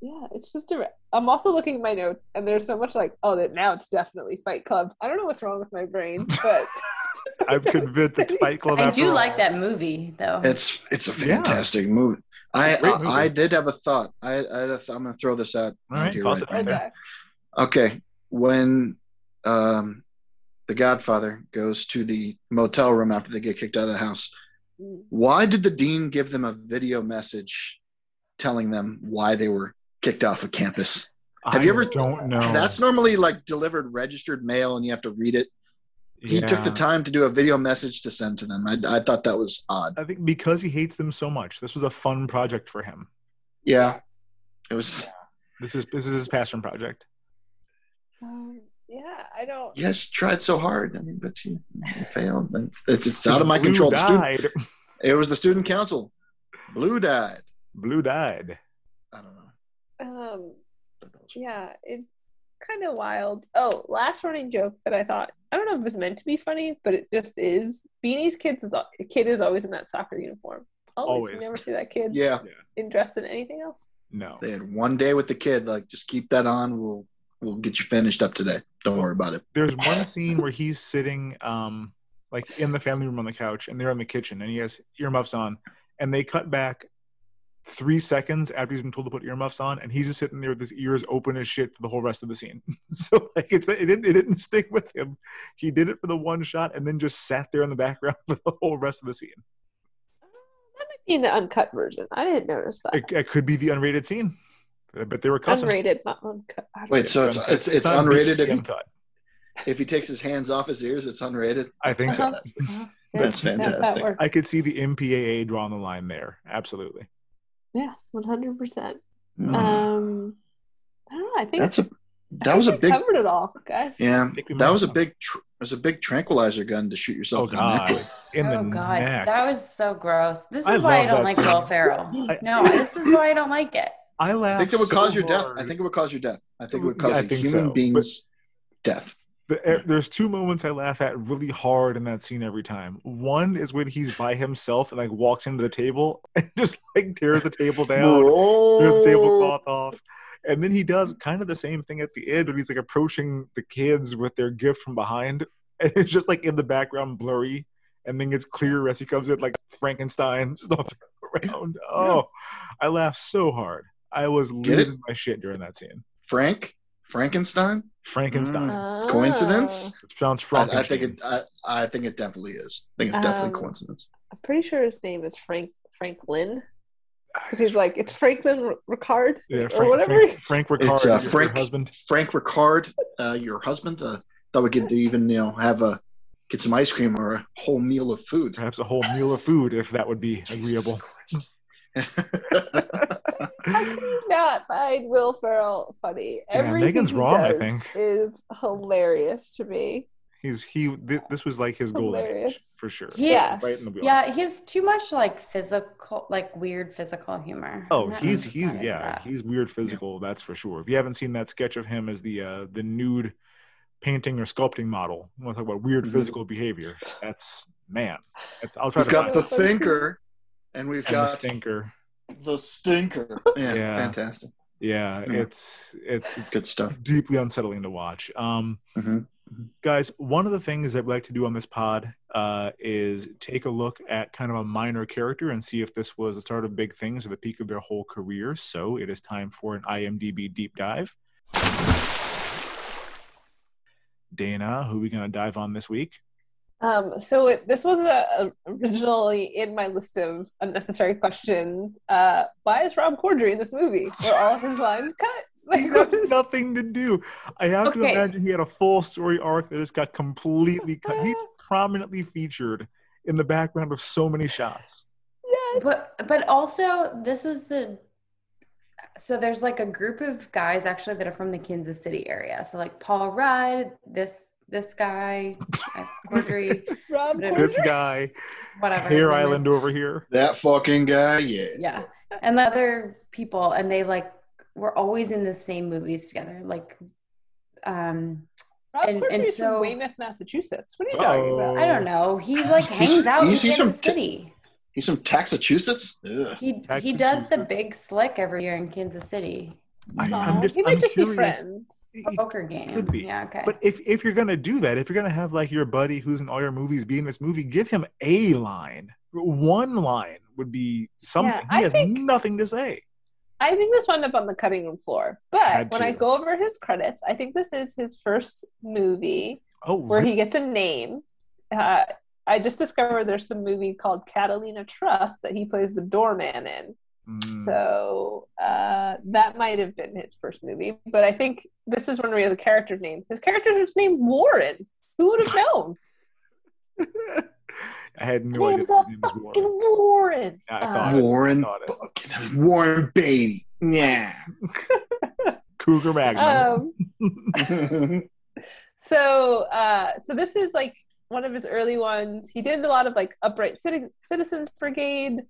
Yeah, it's just a. I'm also looking at my notes, and there's so much like, oh, that now it's definitely Fight Club. I don't know what's wrong with my brain, but I'm convinced it's Fight Club. I do all. like that movie though. It's it's a Yeah. fantastic movie. I, Great I. I did have a thought. I, I had a th- I'm gonna throw this out. All right, here toss right it out now. there. okay. Okay, when um, the Godfather goes to the motel room after they get kicked out of the house, Mm. why did the dean give them a video message telling them why they were kicked off of campus? Have I you ever- Don't know. That's normally like delivered registered mail, and you have to read it. He took the time to do a video message to send to them. I, I thought that was odd. I think because he hates them so much, this was a fun project for him. Yeah, it was. This is this is his passion project. Um, yeah, I don't. Yes, guys tried so hard. I mean, but you, you failed. It's it's out of my Blue control. The student, Died. it was the student council. Blue died. Blue died. I don't know. Um, yeah, it's kind of wild. Oh, last running joke that I thought I don't know if it was meant to be funny, but it just is. Beanie's kids is kid is always in that soccer uniform. Always. Always. You never see that kid Yeah, in dressed in anything else. No. they had one day with the kid. Like, just keep that on. We'll we'll get you finished up today. Don't worry about it. There's one scene where he's sitting um like in the family room on the couch and they're in the kitchen and he has earmuffs on and they cut back three seconds after he's been told to put earmuffs on and he's just sitting there with his ears open as shit for the whole rest of the scene. so like it's it didn't it didn't stick with him. He did it for the one shot and then just sat there in the background for the whole rest of the scene. That might be in the uncut version. I didn't notice that. It, it could be the unrated scene. But they were cussing. Unrated, not uncut. I Wait, so it's it's it's not unrated. BT If he, uncut. if he takes his hands off his ears, it's unrated. I think so. Fantastic. Uh-huh. That's Yeah, that fantastic. I could see the MPAA drawing the line there. Absolutely. Yeah, one hundred percent. Mm. Um, I don't know. I think That's a I that was a big covered it all, guys. yeah. That was a big tr- was a big tranquilizer gun to shoot Oh yourself in the neck God. with. In the oh god, neck. that was so gross. This I is why I don't like scene. Will Ferrell. No, this is why I don't like it. I I think it would so cause your death. I think it would cause your death. I think it would cause I a think human so, being's death. The- there's two moments I laugh at really hard in that scene every time. One is when he's by himself and like walks into the table and just like tears the table down, tears the tablecloth off. And then he does kind of the same thing at the end when he's like approaching the kids with their gift from behind. And it's just like in the background blurry. And then it's clear as he comes in like Frankenstein stuff around. Oh, I laughed so hard. I was Get it? losing my shit during that scene. Frank Frankenstein. Frankenstein. Mm. Oh. Coincidence? It sounds I, I think it. I, I think it definitely is. I think it's definitely Um, coincidence. I'm pretty sure his name is Frank Franklin because he's like it's Franklin Ricard Yeah, or Frank, whatever. Frank, Frank Ricard, It's uh, your- your Frank husband. Frank Ricard, uh, your husband. Uh, thought we could even you know have a get some ice cream or a whole meal of food. Perhaps a whole meal of food, if that would be agreeable. How can you not find Will Ferrell funny? Yeah, Everything Megan's he wrong, I does think. is hilarious to me. He's he. Th- this was like his golden Hilarious. age for sure. He- Yeah. right in the wheel. Yeah, he's too much like physical, like weird physical humor. Oh, he's he's yeah, that. he's weird physical. That's for sure. If you haven't seen that sketch of him as the uh the nude painting or sculpting model, you want to talk about weird Mhm. physical behavior? That's man. That's I'll try we've to got the thinker, and we've And the stinker. the stinker. Yeah, Yeah. fantastic. Yeah, Yeah. it's it's Good stuff. deeply unsettling to watch. Um, Mhm. guys, one of the things that we like to do on this pod uh, is take a look at kind of a minor character and see if this was the start of big things or the peak of their whole career. So it is time for an IMDb deep dive. Dana, who are we going to dive on this week? Um, so it, this was uh originally in my list of unnecessary questions. Uh, why is Rob Corddry in this movie? Were all of his lines cut? Like, what is- Nothing to do. I have to imagine he had a full story arc that just got completely cut. He's prominently featured in the background of so many shots. yes. But but also this was the so there's like a group of guys actually that are from the Kansas City area. So like Paul Rudd, this this guy, uh, Corddry, Rob Whatever. This guy, whatever. his Hair Island is. over here. That fucking guy. Yeah. Yeah. And the other people, and they like were always in the same movies together. Like um Rob and- and so- from Weymouth, Massachusetts. What are you talking about? I don't know. He's like He's- hangs out he's- in he's from Kansas Te- City. He's from Massachusetts. Ugh. He he does the big slick every year in Kansas City. I, No, I'm just he might I'm just be curious. friends. Poker game. Could be. Yeah, okay. But if if you're gonna do that, if you're gonna have like your buddy who's in all your movies be in this movie, give him a line. One line would be something. Yeah, he I has think- nothing to say. I think this wound up on the cutting room floor. But Had when I go over his credits, I think this is his first movie Oh, where he gets a name. Uh, I just discovered there's some movie called Catalina Trust that he plays the doorman in. Mm, So uh, that might have been his first movie. But I think this is one where he has a character name. His character is named Warren. Who would have known? I had no idea. Name's his a name was fucking Warren. Warren. I Uh. Warren, thought fucking Warren Beatty. Yeah. Cougar Magnum. um, so uh so this is like one of his early ones he did a lot of like upright Citi- citizens brigade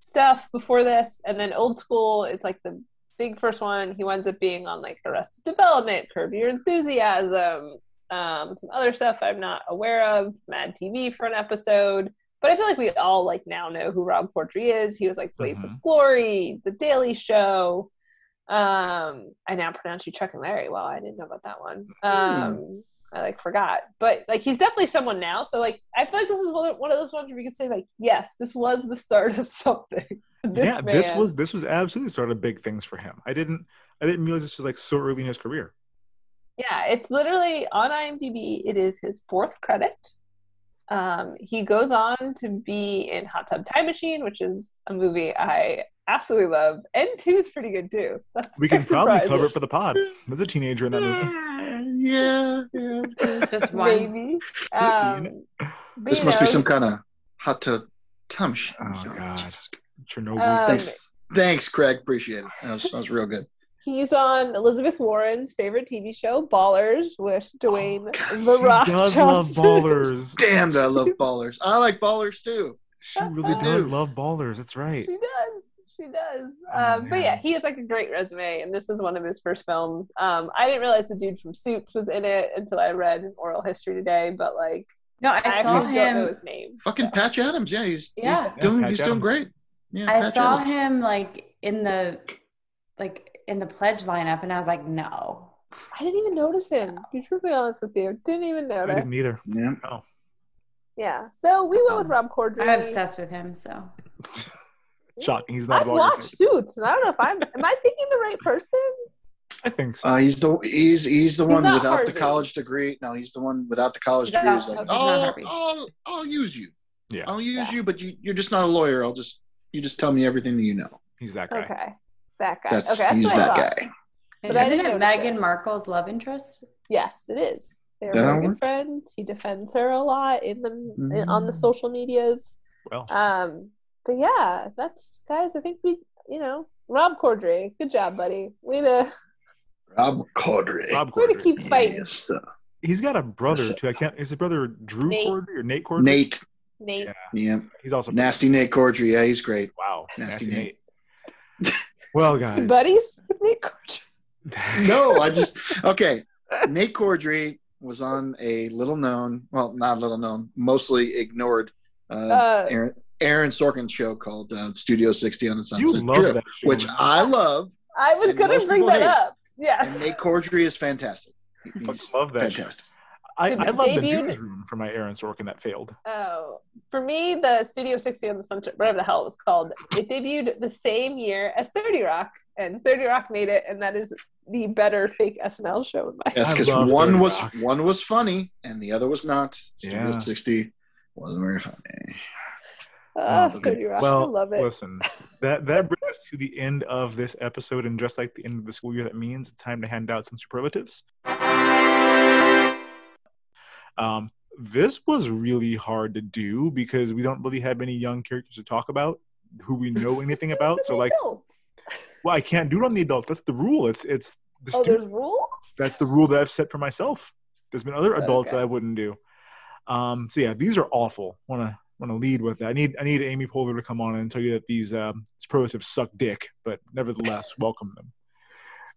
stuff before this. And then old school it's like the big first one. He winds up being on like arrested development curb your enthusiasm um some other stuff i'm not aware of mad tv for an episode. But i feel like we all like now know who rob corddry is. He was like blades of glory the daily show. Um, I now pronounce you Chuck and Larry. Well, I didn't know about that one. Um, I like forgot, but like he's definitely someone now. So like I feel like this is one one of those ones where you can say like, yes, this was the start of something. This yeah, this was this was absolutely sort of big things for him. I didn't I didn't realize this was like so early in his career. Yeah, it's literally on IMDb. It is his fourth credit. Um, he goes on to be in Hot Tub Time Machine, which is a movie I absolutely love, and two is pretty good too. That's We can probably surprising. cover it for the pod. There's a teenager in that movie. Yeah, yeah. Just one. maybe. Um, This you must be some kind of hot tub time machine. Oh god, Chernobyl. Um, Thanks, thanks, Craig. Appreciate it. That was, that was real good. He's on Elizabeth Warren's favorite TV show, Ballers, with Dwayne The Rock she Rock does love ballers. Damn, that I love ballers. I like ballers too. She really does love ballers. That's right. She does. She does. Oh, um, but yeah, he has like a great resume, and this is one of his first films. Um, I didn't realize the dude from Suits was in it until I read Oral History today. But like, No, I, I saw actually don't know him. his name. Fucking so. Patch Adams. Yeah, he's Yeah. he's doing Yeah, he's Patch doing great. Yeah, I Patch saw Adams. him like in the like in the pledge lineup, and I was like, no. I didn't even notice him. To be truthfully honest with you, didn't even I notice. didn't either. Yeah. Oh. Yeah. So we went with Rob Corddry. I'm obsessed with him. So Shocking. He's not I've of all your watched Suits, and I don't know if I'm. Am I thinking the right person? I think so. Uh, he's the he's he's the one not without Harvey. the college degree. No, he's the one without the college degree. He's like, he's not oh, I'll I'll use you. yeah, I'll use you, but you you're just not a lawyer. I'll just you just tell me everything that you know. he's that guy. Okay, that guy. That's okay, that's he's that guy. But I isn't it notice Meghan it. Markle's love interest? Yes, it is. They're That very good friends. He defends her a lot in the in, on the Mm. social medias. Well, Um, but yeah, that's guys. I think we, you know, Rob Corddry, good job, buddy. Way to Rob Corddry. Rob way to keep fighting, Yes. He's got a brother Yes, too. I can't. Is his brother Drew Nate. Corddry or Nate Corddry? Nate. Nate. Yeah. Yeah. He's also Nasty Nate Corddry. Yeah, he's great. Wow, Nasty nasty, Nate. Nate. well, guys, Buddies with Nate Corddry. No, I just okay. Nate Corddry was on a little known, well, not little known, mostly ignored uh, Uh, Aaron, Aaron Sorkin show called uh, Studio 60 on the you Sunset love Strip, that show, which. I love. I was gonna bring that hate up. Yes. And Nate Corddry is fantastic. fucking He's love that show. Fantastic. I, I love the debuted- newsroom for my Aaron Sorkin that failed. Oh, for me, the Studio 60 on the Sunset, whatever the hell it was called, it debuted the same year as 30 Rock, and 30 Rock made it, and that is the better fake SNL show in my Yes, because one was Rock. one was funny and the other was not. Studio Yeah. 60 wasn't very funny. Ah, Okay. 30 Rock. I Well, love it. listen, that that brings us to the end of this episode, and just like the end of the school year, that means it's time to hand out some superlatives. Um, this was really hard to do because we don't really have any young characters to talk about who we know anything about. So, like, Adults. well, I can't do it on the adult. That's the rule. It's it's the oh, stu- there's rules? that's the rule that I've set for myself. There's been other adults Okay. that I wouldn't do. Um, so yeah, these are awful. Want to want to lead with that. I need I need Amy Poehler to come on and tell you that these um, superlatives suck dick, but nevertheless, welcome them.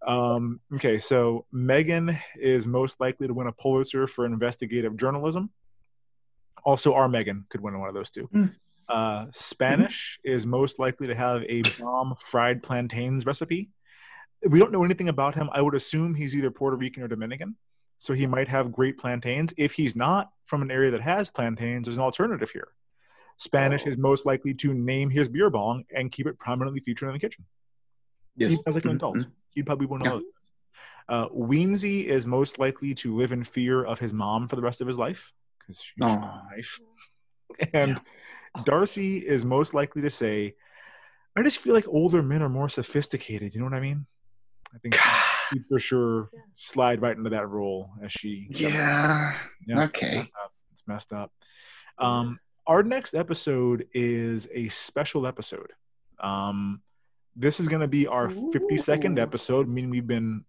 Um, okay, so Megan is most likely to win a Pulitzer for investigative journalism. Also, our Megan could win one of those two. Hmm. Uh, Spanish is most likely to have a bomb fried plantains recipe. we don't know anything about him. I would assume he's either Puerto Rican or Dominican. So he might have great plantains. If he's not from an area that has plantains, there's an alternative here. Spanish is most likely to name his beer bong and keep it prominently featured in the kitchen. Yes. He sounds like an Mhm, adult. mhm. He'd probably of Yeah. those. Uh, Weensy is most likely to live in fear of his mom for the rest of his life because she's a Aw. knife. And Darcy is most likely to say, I just feel like older men are more sophisticated. You know what I mean? I think she'd for sure slide right into that role as she. Yeah. Yeah, Okay. It's messed up. It's messed up. Um, our next episode is a special episode. Um, this is going to be our 52nd episode, meaning we've been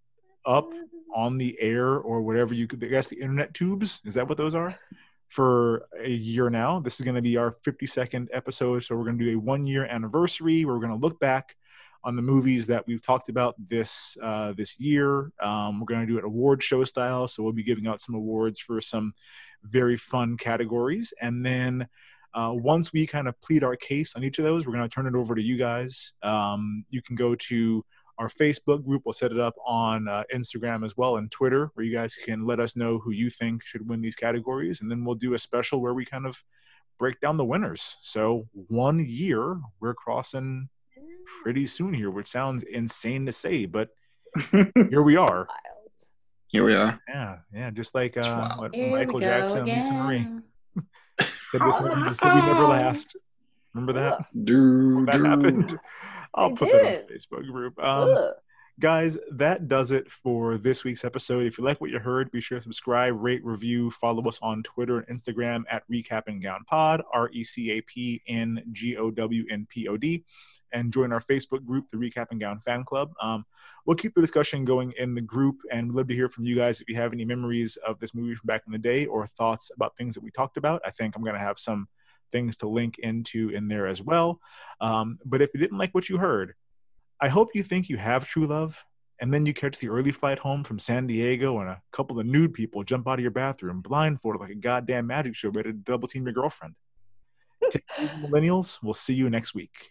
up on the air or whatever you could, I guess the internet tubes. Is that what those are? For a year now. This is going to be our 52nd episode. So we're going to do a one year anniversary where we're going to look back on the movies that we've talked about this uh, this year. Um, we're going to do it award show style, so we'll be giving out some awards for some very fun categories. And then uh, once we kind of plead our case on each of those, we're going to turn it over to you guys. Um, you can go to our Facebook group. We'll set it up on uh, Instagram as well and Twitter, where you guys can let us know who you think should win these categories, and then we'll do a special where we kind of break down the winners. So one year, we're crossing pretty soon here, which sounds insane to say, but here we are. Here we are. Yeah, yeah, just like uh, what Michael go Jackson and Lisa Marie again. said this movie said we never last. Remember that? Do, that do. happened. I'll I put that on the Facebook group. Um, guys, that does it for this week's episode. If you like what you heard, be sure to subscribe, rate, review, follow us on Twitter and Instagram at Recap and Gown Pod, R E C A P N G O W N P O D, and join our Facebook group, the Recap and Gown Fan Club. Um, we'll keep the discussion going in the group, and we'd love to hear from you guys if you have any memories of this movie from back in the day or thoughts about things that we talked about. I think I'm going to have some things to link into in there as well. Um, but if you didn't like what you heard, I hope you think you have true love, and then you catch the early flight home from San Diego, and a couple of nude people jump out of your bathroom blindfolded like a goddamn magic show, ready to double team your girlfriend. Take millennials. We'll see you next week.